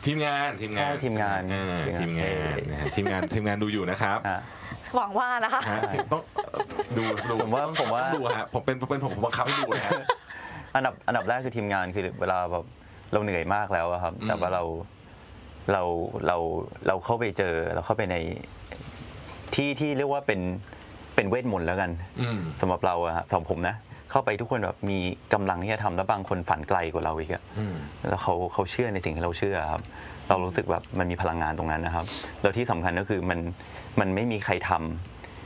ทีมงานทีมงานใช่ทีมงานเออทีมงานนะฮะทีมงานทีมงานดูอยู่นะครับอะหวังว่านะคะ ฮะต้องดูดูผมว่าผมว่า ต้องดูฮะผมเป็นเป็นผมผมบังคับให้ดูเลยฮะ อันดับอันดับแรกคือทีมงานคือเวลาแบบเราเหนื่อยมากแล้วอะครับอืมแต่ว่าเราเราเราเราเข้าไปเจอเราเข้าไปในที่ที่เรียกว่าเป็นเป็นเวทมนต์แล้วกันอืม สำหรับเราอะครับสำหรับผมนะ เข้าไปทุกคนแบบมีกำลังที่จะทำแล้วบางคนฝันไกลกว่าเราอีกอะอืมแล้วเขาเขาเชื่อในสิ่งที่เราเชื่อครับ เรารู้สึกแบบมันมีพลังงานตรงนั้นนะครับ แล้วที่สำคัญก็คือมันมันไม่มีใครท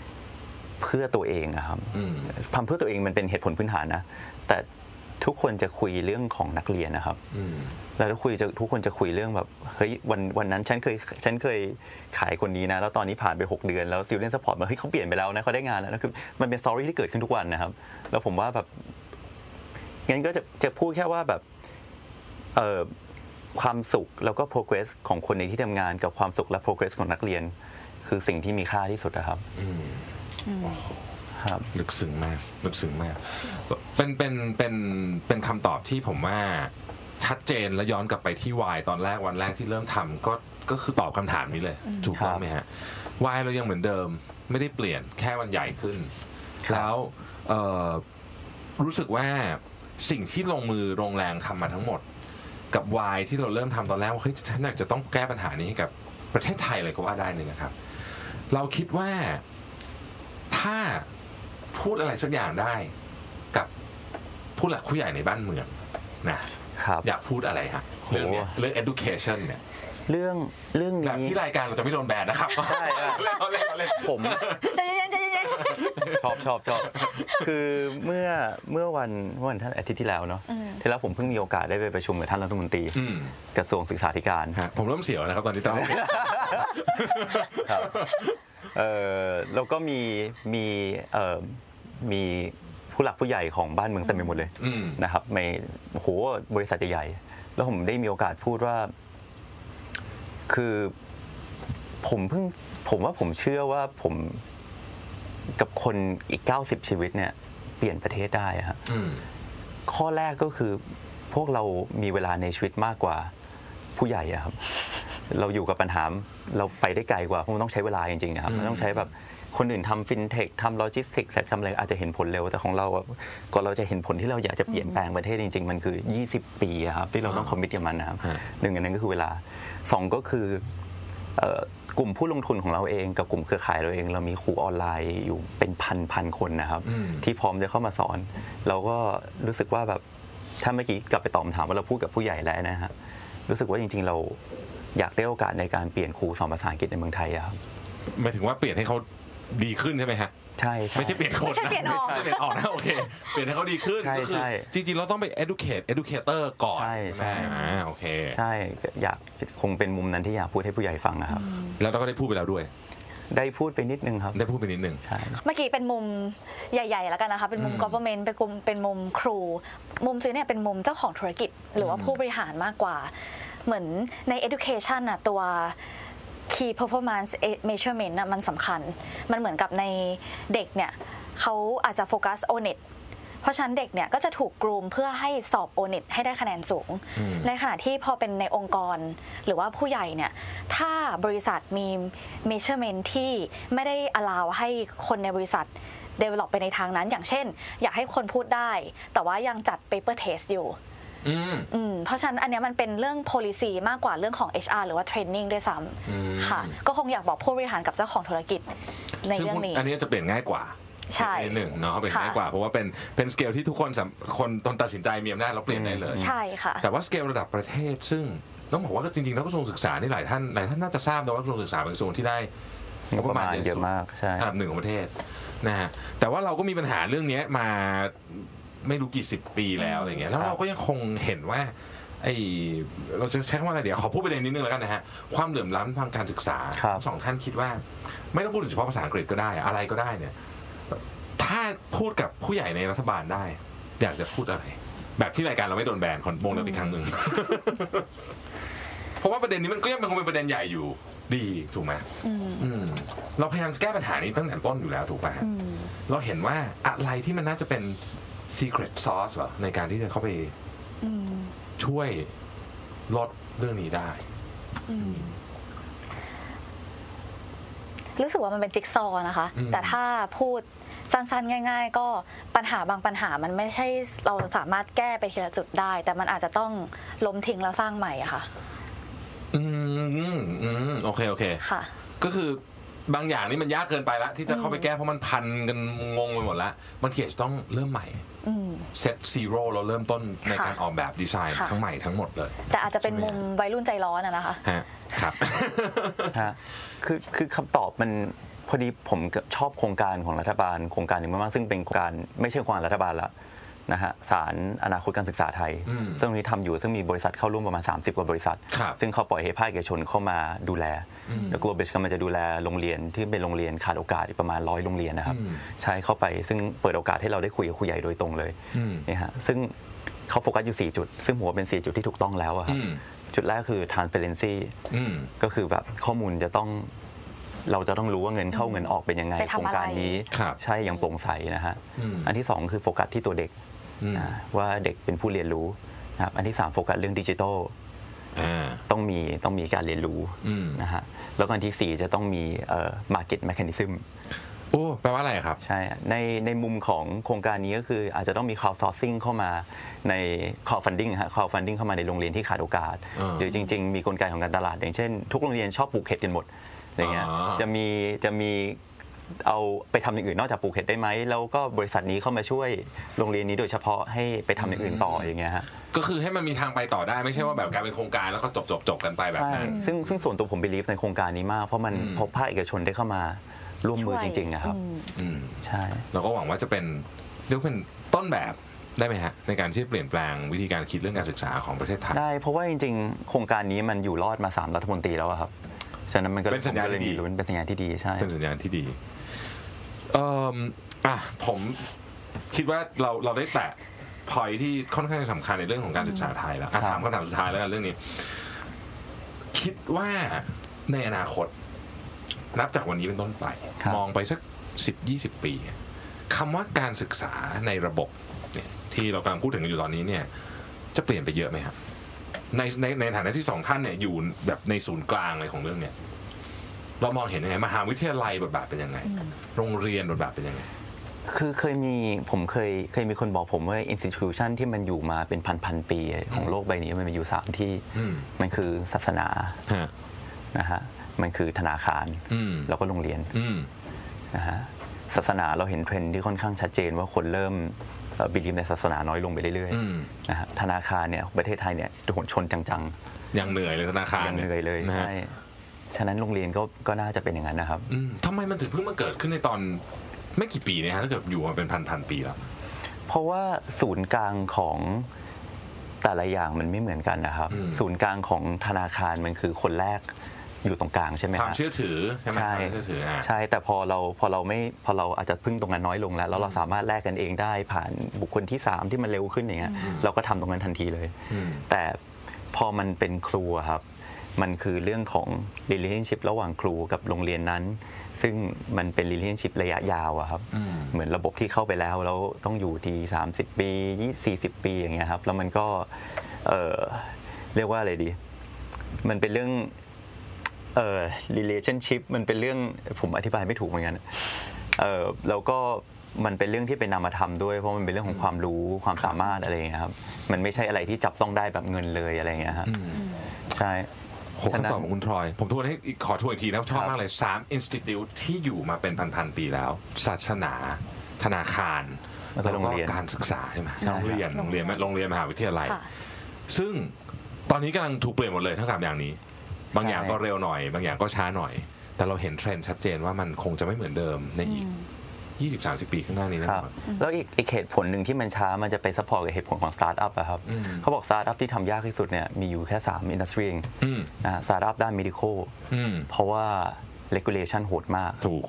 ำเพื่อตัวเองอะครับอืมทำเพื่อตัวเองมันเป็นเหตุผลพื้นฐานนะ แต่ ทุกคนจะคุยเรื่องของนักเรียนนะครับอืมแล้วทุกคุยจะทุกคนจะคุยเรื่องแบบเฮ้ยวันวันนั้นฉันเคยฉันเคยขายคนนี้นะ แล้วตอนนี้ผ่านไป 6 เดือนแล้ว student support มาเฮ้ยเขาเปลี่ยนไปแล้วนะเขาได้งานแล้วนะคือมันเป็นสตอรี่ที่เกิดขึ้นทุกวันนะครับ แล้วผมว่าแบบงั้นก็จะจะพูดแค่ว่าแบบเอ่อความสุขแล้วก็ progress ของคนในที่ทำงานกับความสุขและ progress ของนักเรียน คือสิ่งที่มีค่าที่สุดนะครับอืม ครับลึกซึ้งมากลึกซึ้งมาก เป็นเป็นเป็นเป็นคำตอบที่ผมว่าชัดเจนและย้อนกลับไปที่วายตอนแรกวันแรกที่เริ่มทำก็ก็คือตอบคำถามนี้เลย ถูกต้องครับไหมฮะวายเรายังเหมือนเดิม ไม่ได้เปลี่ยนแค่มันใหญ่ขึ้นครับแล้วเอ่อรู้สึกว่าสิ่งที่ลงมือลงแรงทำมาทั้งหมด กับวายที่เราเริ่มทำตอนแรกว่าเฮ้ยฉันอยากจะต้องแก้ปัญหานี้ให้กับประเทศไทยเลยก็ว่าได้เลยนะครับ เราคิดว่าถ้า พูดอะไรสักอย่างได้ กับผู้หลักผู้ใหญ่ในบ้านเมืองนะครับ อยากพูดอะไรฮะเรื่องเนี้ยโหเรื่อง education เนี่ยเรื่องเรื่องแบบนี้ ที่รายการเราจะไม่โดนแบนนะครับใช่ใช่เล่นเล่นเล่นผม ใจเย็นๆใจเย็นชอบชอบชอบ คือเมื่อเมื่อวันเมื่อวันท่านอาทิตย์ที่แล้วเนาะที่แล้วผมเพิ่งมีโอกาสได้ไปประชุมกับท่านรัฐมนตรีอืมกระทรวงศึกษาธิการ ฮะผมเริ่มเสียวนะครับตอนนี้ต้องครับเออแล้วก็มีมีเอ่อ มีผู้หลักผู้ใหญ่ของบ้านเมืองเต็มไปหมดเลยอืมนะครับไม่โอ้โหบริษัทใหญ่ๆแล้วผมได้มีโอกาสพูดว่า คือผมเพิ่งผมว่าผมเชื่อว่าผมกับคนอีก 90 ชีวิตเนี่ย เปลี่ยนประเทศได้อะฮะอืมข้อแรกก็คือพวกเรามีเวลาในชีวิตมากกว่าผู้ใหญ่อะครับ เราอยู่กับปัญหาเราไปได้ไกลกว่าเพราะมันต้องใช้เวลาจริงๆนะครับอืมมันต้องใช้แบบ คนอื่นทำฟินเทคทำโลจิสติกส์ทำอะไรอาจจะเห็นผลเร็ว แต่ของเราอะก่อนเราจะเห็นผลที่เราอยากจะเปลี่ยนแปลงประเทศจริง ๆ มันคือ 20 ปีอะครับที่เราต้องคอมมิตกับมันนะครับฮะหนึ่งอันนั้นก็คือเวลาสองก็คือเอ่อกลุ่มผู้ลงทุนของเราเองกับกลุ่มเครือข่ายเราเอง เรามีครูออนไลน์อยู่เป็นพันพันคนนะครับอืมที่พร้อมจะเข้ามาสอน เราก็รู้สึกว่าแบบถ้าเมื่อกี้กลับไปตอบคำถามว่าเราพูดกับผู้ใหญ่แล้วนะฮะรู้สึกว่าจริง ๆ เราอยากได้โอกาสในการเปลี่ยนครูสอนภาษาอังกฤษในเมืองไทยอะครับหมายถึงว่าเปลี่ยนให้เขา ดีขึ้นใช่ไหมฮะใช่ใช่ ไม่ใช่เปลี่ยนคนไม่ใช่เปลี่ยนออก ไม่ใช่เปลี่ยนออกนะโอเคเปลี่ยนให้เขาดีขึ้นใช่ก็คืใช่จริงๆเราต้องไป educate educator ก่อนใช่ใช่ ไหมอ่าโอเค ใช่อยากคงเป็นมุมนั้นที่อยากพูดให้ผู้ใหญ่ฟังนะครับ แล้วเราก็ได้พูดไปแล้วด้วย ได้พูดไปนิดนึงครับได้พูดไปนิดนึง ใช่ๆเมื่อกี้เป็นมุมใหญ่ ๆ แล้วกันนะคะ เป็นมุม อืม government เป็นมุมเป็นมุมครู มุมซื้อเนี่ยเป็นมุมเจ้าของธุรกิจ หรือว่าผู้บริหารมากกว่า เหมือนใน education น่ะตัว key performance measurement น่ะมันสำคัญ มันเหมือนกับในเด็กเนี่ยเขาอาจจะโฟกัส o n e t เพราะฉะนั้นเด็กเนี่ยก็จะถูกกรูมเพื่อให้สอบ o n e t ให้ได้คะแนนสูงอืมในขณะที่พอเป็นในองค์กรหรือว่าผู้ใหญ่เนี่ยถ้าบริษัทมี measurement ที่ไม่ได้ allow ให้คนในบริษัท develop ไปในทางนั้น อย่างเช่น อยากให้คนพูดได้ แต่ว่ายังจัด paper test อยู่ อืมอืมเพราะฉะนั้นอันเนี้ยมันเป็นเรื่อง policy มากกว่าเรื่องของ HR หรือว่า training ด้วยซ้อืมำค่ะ ก็คงอยากบอกผู้บริหารกับเจ้าของธุรกิจในซึ่งเรื่องนี้ อันนี้จะเปลี่ยนง่ายกว่าใช่ในหนึ่งเนาะเป็นค่ะง่ายกว่าเพราะว่าเป็นเป็นสเกลที่ทุกคนสำคนตนตัดสินใจมีอำนาจเราเปลี่ยนได้เลย ใช่ค่ะ แต่ว่าสเกลระดับประเทศซึ่งต้องบอกว่าก็จริงๆแล้วกระทรวงศึกษานี่หลายท่านหลายท่านน่าจะทราบนะว่ากระทรวงศึกษาเป็นกระทรวงที่ได้งบประมาณใหญ่เยอะสุดมากใช่อันดับหนึ่งของประเทศนะฮะแต่ว่าเราก็มีปัญหาเรื่องนี้มา ไม่รู้กี่สิบปีแล้วอะไรเงี้ยแล้วเราก็ยังคงเห็นว่าไอเราจะใช้คำว่าอะไรเดี๋ยวขอพูดประเด็นนิดนึงแล้วกันนะฮะความเหลื่อมล้ำทางการศึกษาครับทั้งสองท่านคิดว่า ไม่ต้องพูดถึงเฉพาะภาษาอังกฤษก็ได้อะไรก็ได้เนี่ย ถ้าพูดกับผู้ใหญ่ในรัฐบาลได้ อยากจะพูดอะไร แบบที่รายการเราไม่โดนแบนคนวงเล็บอีกครั้งหนึ่งเพราะว่าประเด็นนี้มันก็ยังเป็นคงเป็นประเด็นใหญ่อยู่ดีถูกไหมอืมเราพยายามจะแก้ปัญหานี้ตั้งแต่ต้นอยู่แล้วถูกป่ะฮะเราเห็นว่าอะไรที่มันน่าจะเป็น secret sauce เหรอในการที่จะเข้าไปช่วยลดเรื่องนี้ได้รู้สึกว่ามันเป็นจิ๊กซอว์นะคะอืมแต่ถ้าพูดสั้นๆ ง่าย ๆ ก็ปัญหาบางปัญหามันไม่ใช่เราสามารถแก้ไปทีละจุดได้ แต่มันอาจจะต้องล้มทิ้งแล้วสร้างใหม่อะค่ะ อืมอืมโอเค โอเค ค่ะ ก็คือ บางอย่างนี่มันยากเกินไปแล้วที่จะเข้าไปแก้เพราะมันพันกันงงไปหมดแล้วบางทีอาจจะต้องเริ่มใหม่อืม set zero เราเริ่มต้นในค่ะการออกแบบดีไซน์ค่ะทั้งใหม่ทั้งหมดเลย แต่อาจจะเป็นใช่ไหมมุมวัยรุ่นใจร้อนอะนะคะฮะครับฮะคือคือคำตอบมันพอดีผมก็ชอบโครงการของรัฐบาลโครงการหนึ่งมากๆซึ่งเป็นโครงการไม่ใช่โครงการรัฐบาลละ นะฮะสานอนาคตการศึกษาไทยอืมซึ่งตรงนี้ทำอยู่ซึ่งมีบริษัทเข้าร่วมประมาณ 30 กว่าบริษัทครับซึ่งเขาปล่อยให้ภาคเอกชนเข้ามาดูแลอืมแล้ว Global กำลังจะดูแลโรงเรียนที่เป็นโรงเรียนขาดโอกาสอีกประมาณร้อยโรงเรียนนะครับอืมใช้เข้าไปซึ่งเปิดโอกาสให้เราได้คุยกับครูใหญ่โดยตรงเลยอืมนี่ฮะซึ่งเขาโฟกัสอยู่ 4 จุด ซึ่งผมว่าเป็น 4 จุดที่ถูกต้องแล้วอะครับอืมจุดแรกคือ transparency อืมก็คือแบบข้อมูลจะต้องเราจะต้องรู้ว่าเงินเข้าเงินออกเป็นยังไงไปทำโครงการอะไรนี้ครับใช่อย่างโปร่งใสนะฮะอืมอันที่สองคือโฟกัสที่ตัวเด็กอืมนะ ว่าเด็กเป็นผู้เรียนรู้นะครับอันที่สามโฟกัสเรื่องดิจิทัลอ่าต้องมีต้องมีการเรียนรู้อืมนะฮะแล้วก็อันที่สี่จะต้องมีเอ่อ market mechanism โอ้แปลว่าอะไรครับ ใช่ในในมุมของโครงการนี้ก็คืออาจจะต้องมี crowdsourcing เข้ามาใน crowdfunding ฮะ crowdfunding เข้ามาในโรงเรียนที่ขาดโอกาสอ่าหรือจริง ๆ มีกลไกของการตลาด อย่างเช่น ทุกโรงเรียนชอบปลูกเห็ดกันหมดอย่างเงี้ยอ่าจะมีจะมี เอาไปทำอย่างอื่นนอกจากปลูกเห็ดได้ไหมแล้วก็บริษัทนี้เข้ามาช่วยโรงเรียนนี้โดยเฉพาะให้ไปทำอย่างอื่นต่ออย่างเงี้ยฮะ ก็คือให้มันมีทางไปต่อได้ไม่ใช่ว่าแบบกลายเป็นโครงการแล้วก็จบจบจบกันไปแบบใช่นั้น ซึ่งซึ่งส่วนตัวผม believe ในโครงการนี้มาก เพราะมันอืมพบภาคเอกชนได้เข้ามาร่วมมือช่วยจริงๆอะครับ อืม อืม ใช่ เราก็หวังว่าจะเป็นเรียกว่าเป็นต้นแบบได้ไหมฮะในการที่จะเปลี่ยนแปลงวิธีการคิดเรื่องการศึกษาของประเทศไทย ได้เพราะว่าจริงๆ โครงการนี้มันอยู่รอดมาสามรัฐมนตรีแล้วอะครับ ฉะนั้นมันก็เป็นสัญญาณผมก็เลยที่ดีมีลุ้นเป็นสัญญาณที่ดีใช่ เป็นสัญญาณที่ดี เอ่ออะผมคิดว่าเราเราได้แตะพอยที่ค่อนข้างสำคัญในเรื่องของการศึกษาไทยแล้วอะครับถามคำถามสุดท้ายแล้วกันเรื่องนี้ คิดว่าในอนาคต นับจากวันนี้เป็นต้นไปมองไปสักสิบยี่สิบปีคำว่าการศึกษาในระบบเนี่ยที่เรากำลังพูดถึงกันอยู่ตอนนี้เนี่ย จะเปลี่ยนไปเยอะไหมครับในในในฐานะที่สองท่านเนี่ยอยู่แบบในศูนย์กลางเลยของเรื่องเนี่ย เรามองเห็นยังไงมหาวิทยาลัยบทบาทเป็นยังไง โรงเรียนบทบาทเป็นยังไง คือเคยมีผมเคยเคยมีคนบอกผมว่า institution ที่มันอยู่มาเป็นพันพันๆปี ของโลกใบนี้มันมีอยู่สามที่ อืม มันคือศาสนาฮะ นะฮะมันคือธนาคาร อืม แล้วก็โรงเรียนอืม นะฮะศาสนาเราเห็นเทรนด์ที่ค่อนข้างชัดเจนว่าคนเริ่มบิลีฟในศาสนาน้อยลงไปเรื่อยอืม ๆนะฮะธนาคารเนี่ยประเทศไทยเนี่ยโดนชนจังยังเหนื่อยเลยธนาคารๆยังเหนื่อยเลยนะฮะใช่ ฉะนั้นโรงเรียนก็ก็น่าจะเป็นอย่างนั้นนะครับ อืมทำไมมันถึงเพิ่งมาเกิดขึ้นในตอนไม่กี่ปีเนี่ยฮะถ้าเกิดอยู่มาเป็นพันพันๆปีแล้ว เพราะว่าศูนย์กลางของแต่ละอย่างมันไม่เหมือนกันนะครับ อืม ศูนย์กลางของธนาคารมันคือคนแรกอยู่ตรงกลางใช่ไหมความฮะ เชื่อถือใช่ไหมใช่ความเชื่อถืออะ ใช่แต่พอเราพอเราไม่พอเราอาจจะพึ่งตรงนั้นน้อยลงแล้วแล้วเราสามารถแลกกันเองได้ผ่านบุคคลที่ 3 ที่มันเร็วขึ้นอย่างเงี้ยเราก็ทำตรงนั้นทันทีเลย อืม แต่พอมันเป็นครูอะครับ มันคือเรื่องของ relationship ระหว่างครูกับโรงเรียนนั้น ซึ่งมันเป็น relationship ระยะยาวอะครับอืมเหมือนระบบที่เข้าไปแล้วแล้วต้องอยู่ที 30 ปี20 40 ปีอย่างเงี้ยครับ แล้วมันก็เอ่อเรียกว่าอะไรดี มันเป็นเรื่องเอ่อ relationship มันเป็นเรื่องผมอธิบายไม่ถูกเหมือนกันเอ่อแล้วก็มันเป็นเรื่องที่เป็นนามธรรมด้วยเพราะมันเป็นเรื่องของความรู้ความสามารถอะไรอย่างเงี้ยครับ มันไม่ใช่อะไรที่จับต้องได้แบบเงินเลยอะไรอย่างเงี้ยฮะใช่ โหฉะนั้นคำตอบของคุณทรอย ผมทวนให้อีกขอทวนอีกทีนะชอบครับมากเลยสามอินสติทิวที่อยู่มาเป็นพันๆปีแล้ว ศาสนา ธนาคาร แล้วก็โรงเรียนการศึกษาใช่ไหมใช่โรงเรียนโรงเรียนโรงเรียนมหาวิทยาลัยค่ะซึ่งตอนนี้กำลังถูกเปลี่ยนหมดเลยทั้งสามอย่างนี้ บางอย่างก็เร็วหน่อย บางอย่างก็ช้าหน่อย แต่เราเห็นเทรนด์ชัดเจนว่ามันคงจะไม่เหมือนเดิมในอีก 20-30 ปีข้างหน้านี้แน่คนรับอนแล้วอีกอีกเหตุผลหนึ่งที่มันช้ามันจะไป support กับเหตุผลของสตาร์ทอัพอะครับอืมเขาบอกสตาร์ทอัพที่ทำยากที่สุดเนี่ยมีอยู่แค่3 industry เองอืมนะสตาร์ทอัพด้าน medical อืมเพราะว่า regulation โหดมากถูก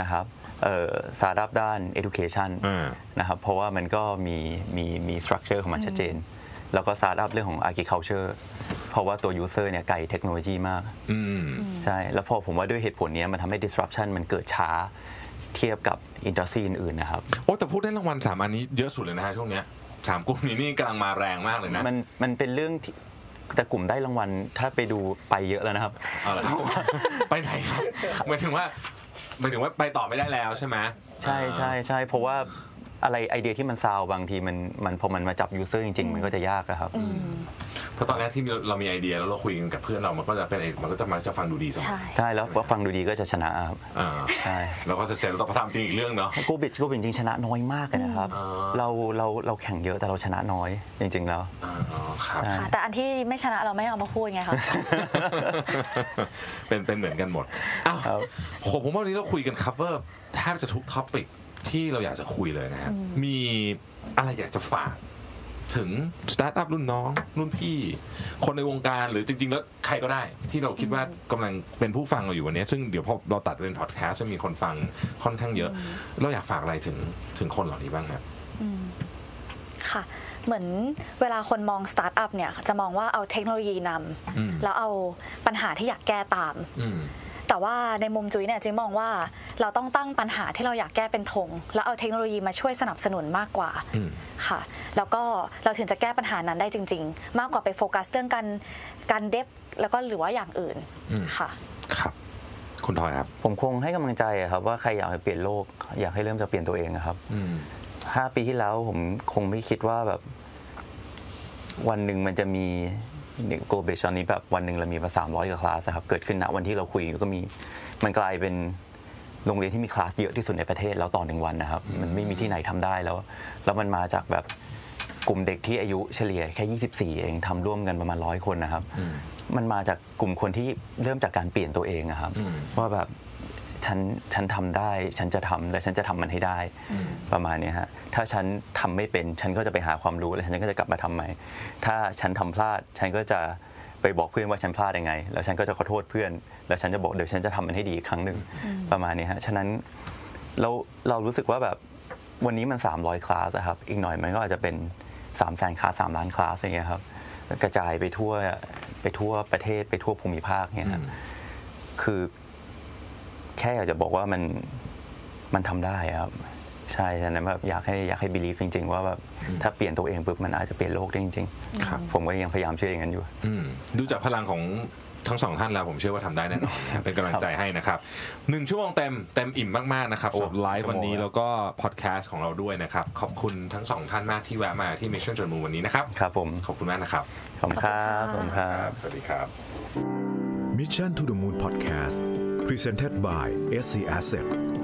นะครับเอ่อสตาร์ทอัพด้าน education อ่านะครับเพราะว่ามันก็มีมีมี structure ของมันชัดเจน แล้วก็สตาร์ทอัพเรื่องของ agriculture เพราะว่าตัว user เนี่ยไกลเทคโนโลยีมากอืมใช่ แล้วพอผมว่าด้วยเหตุผลเนี้ยมันทำให้ disruption มันเกิดช้า เทียบกับอินดัสทรีอื่นๆนะครับ โอ้แต่พูดได้รางวัลสามอันนี้เยอะสุดเลยนะฮะช่วงเนี้ยสามกลุ่มนี้นี่กำลังมาแรงมากเลยนะ มันมันเป็นเรื่องที่แต่กลุ่มได้รางวัลถ้าไปดูไปเยอะแล้วนะครับ เอาละครับไปไหนครับหมายถึงว่าหมายถึงว่าไปต่อไม่ได้แล้วใช่ไหม ใช่ใช่ใช่เพราะว่า อะไรไอเดียที่มันซาวบางทีมันมันพอมันมาจับ user จริง ๆ มันก็จะยากอะครับ เพราะตอนแรกที่เรามีไอเดียแล้วเราคุยกันกับเพื่อนเรามันก็จะเป็นไอมันก็จะมาจะฟังดูดีเสมอใช่ ใช่แล้วว่าฟังดูดีก็จะชนะครับ อ่าใช่ แล้วก็จะเสร็จแล้วต้องทำจริงอีกเรื่องเนาะ Globish Globish จริงๆชนะน้อยมากเลยนะครับอ๋อเราเราเราแข่งเยอะแต่เราชนะน้อยจริง ๆ แล้ว อ๋อครับ ใช่ ค่ะแต่อันที่ไม่ชนะเราไม่เอามาพูดไงคะ เป็นเป็นเหมือนกันหมดอ้าวครับโหผมว่าวันนี้เราคุยกัน cover แทบจะทุก topic ที่เราอยากจะคุยเลยนะครับมีอะไรอยากจะฝาก ถึงสตาร์ทอัพรุ่นน้อง รุ่นพี่ คนในวงการหรือจริง ๆ แล้วใครก็ได้ ที่เราคิดว่ากำลังเป็นผู้ฟังเราอยู่วันนี้ ซึ่งเดี๋ยวพอเราตัดเป็นพอดแคสต์จะมีคนฟังค่อนข้างเยอะ เราอยากฝากอะไรถึงถึงคนเหล่านี้บ้างครับค่ะเหมือนเวลาคนมองสตาร์ทอัพเนี่ยจะมองว่าเอาเทคโนโลยีนำ อืมแล้วเอาปัญหาที่อยากแก้ตามอืม แต่แต่ว่าในมุมจุ้ยเนี่ยจุ้ยมองว่าเราต้องตั้งปัญหาที่เราอยากแก้เป็นธงแล้วเอาเทคโนโลยีมาช่วยสนับสนุนมากกว่าอืมค่ะ แล้วก็เราถึงจะแก้ปัญหานั้นได้จริง ๆ มากกว่าไปโฟกัสเรื่องการการเดฟแล้วก็หรือว่าอย่างอื่นอืมค่ะครับคุณทอยครับ ผมคงให้กำลังใจอะครับว่าใครอยากจะเปลี่ยนโลก อยากให้เริ่มจากเปลี่ยนตัวเองอะครับอืมห้าปีที่แล้วผมคงไม่คิดว่าแบบ วันหนึ่งมันจะมี โกลเบชตอนนี้แบบวันหนึ่งเรามีมาสามร้อยกว่าคลาสอะครับเกิดขึ้นณวันที่เราคุยก็มีมันกลายเป็นโรงเรียนที่มีคลาสเยอะที่สุดในประเทศแล้วต่อหนึ่งวันนะครับ มันไม่มีที่ไหนทำได้แล้ว แล้วมันมาจากแบบกลุ่มเด็กที่อายุเฉลี่ยแค่ 24 เองทำร่วมกันประมาณร้อยคนนะครับอืมมันมาจากกลุ่มคนที่เริ่มจากการเปลี่ยนตัวเองอะครับอืมว่าแบบ ฉันฉันทำได้ฉันจะทำและฉันจะทำมันให้ได้อืมประมาณเนี้ยฮะถ้าฉันทำไม่เป็นฉันก็จะไปหาความรู้แล้วฉันก็จะกลับมาทำใหม่ถ้าฉันทำพลาดฉันก็จะไปบอกเพื่อนว่าฉันพลาดยังไง แล้วฉันก็จะขอโทษเพื่อน แล้วฉันจะบอกเดี๋ยวฉันจะทำมันให้ดีอีกครั้งหนึ่งประมาณนี้ฮะฉะนั้นเราเรารู้สึกว่าแบบวันนี้มัน 300 คลาสอะครับอีกหน่อยมันก็อาจจะเป็น3 0 0แสนคลาส3ล้านคลาสอย่างเงี้ยครับกระจายไปทั่วไปทั่วประเทศไปทั่วภูมิภาคเนี่ยครับคือ แค่อยากจะบอกว่ามันมันทำได้ครับ ใช่ฉะนั้นแบบอยากให้อยากให้ believe จริง ๆ ว่าแบบถ้าเปลี่ยนตัวเองปุ๊บมันอาจจะเปลี่ยนโลกได้จริงครับ ๆ ผมก็ยังพยายามเชื่ออย่างนั้นอยู่ อืมดูจากพลังของทั้งสองท่านแล้วผมเชื่อว่าทำได้แน่นอนนะครับเป็นกำลังใจให้นะครับหนึ่งชั่วโมงเต็มเต็มอิ่มมากๆนะครับโอ้สำหรับไลฟ์วันนี้ชั่วโมงแล้วก็พอดแคสต์ของเราด้วยนะครับ ขอบคุณทั้งสองท่านมากที่แวะมาที่ Mission จนมูวันนี้นะครับครับผม ขอบคุณมากนะครับ ขอบคุณครับขอบคุณครับ สวัสดีครับ Mission to the Moon Podcast Presented by SC Asset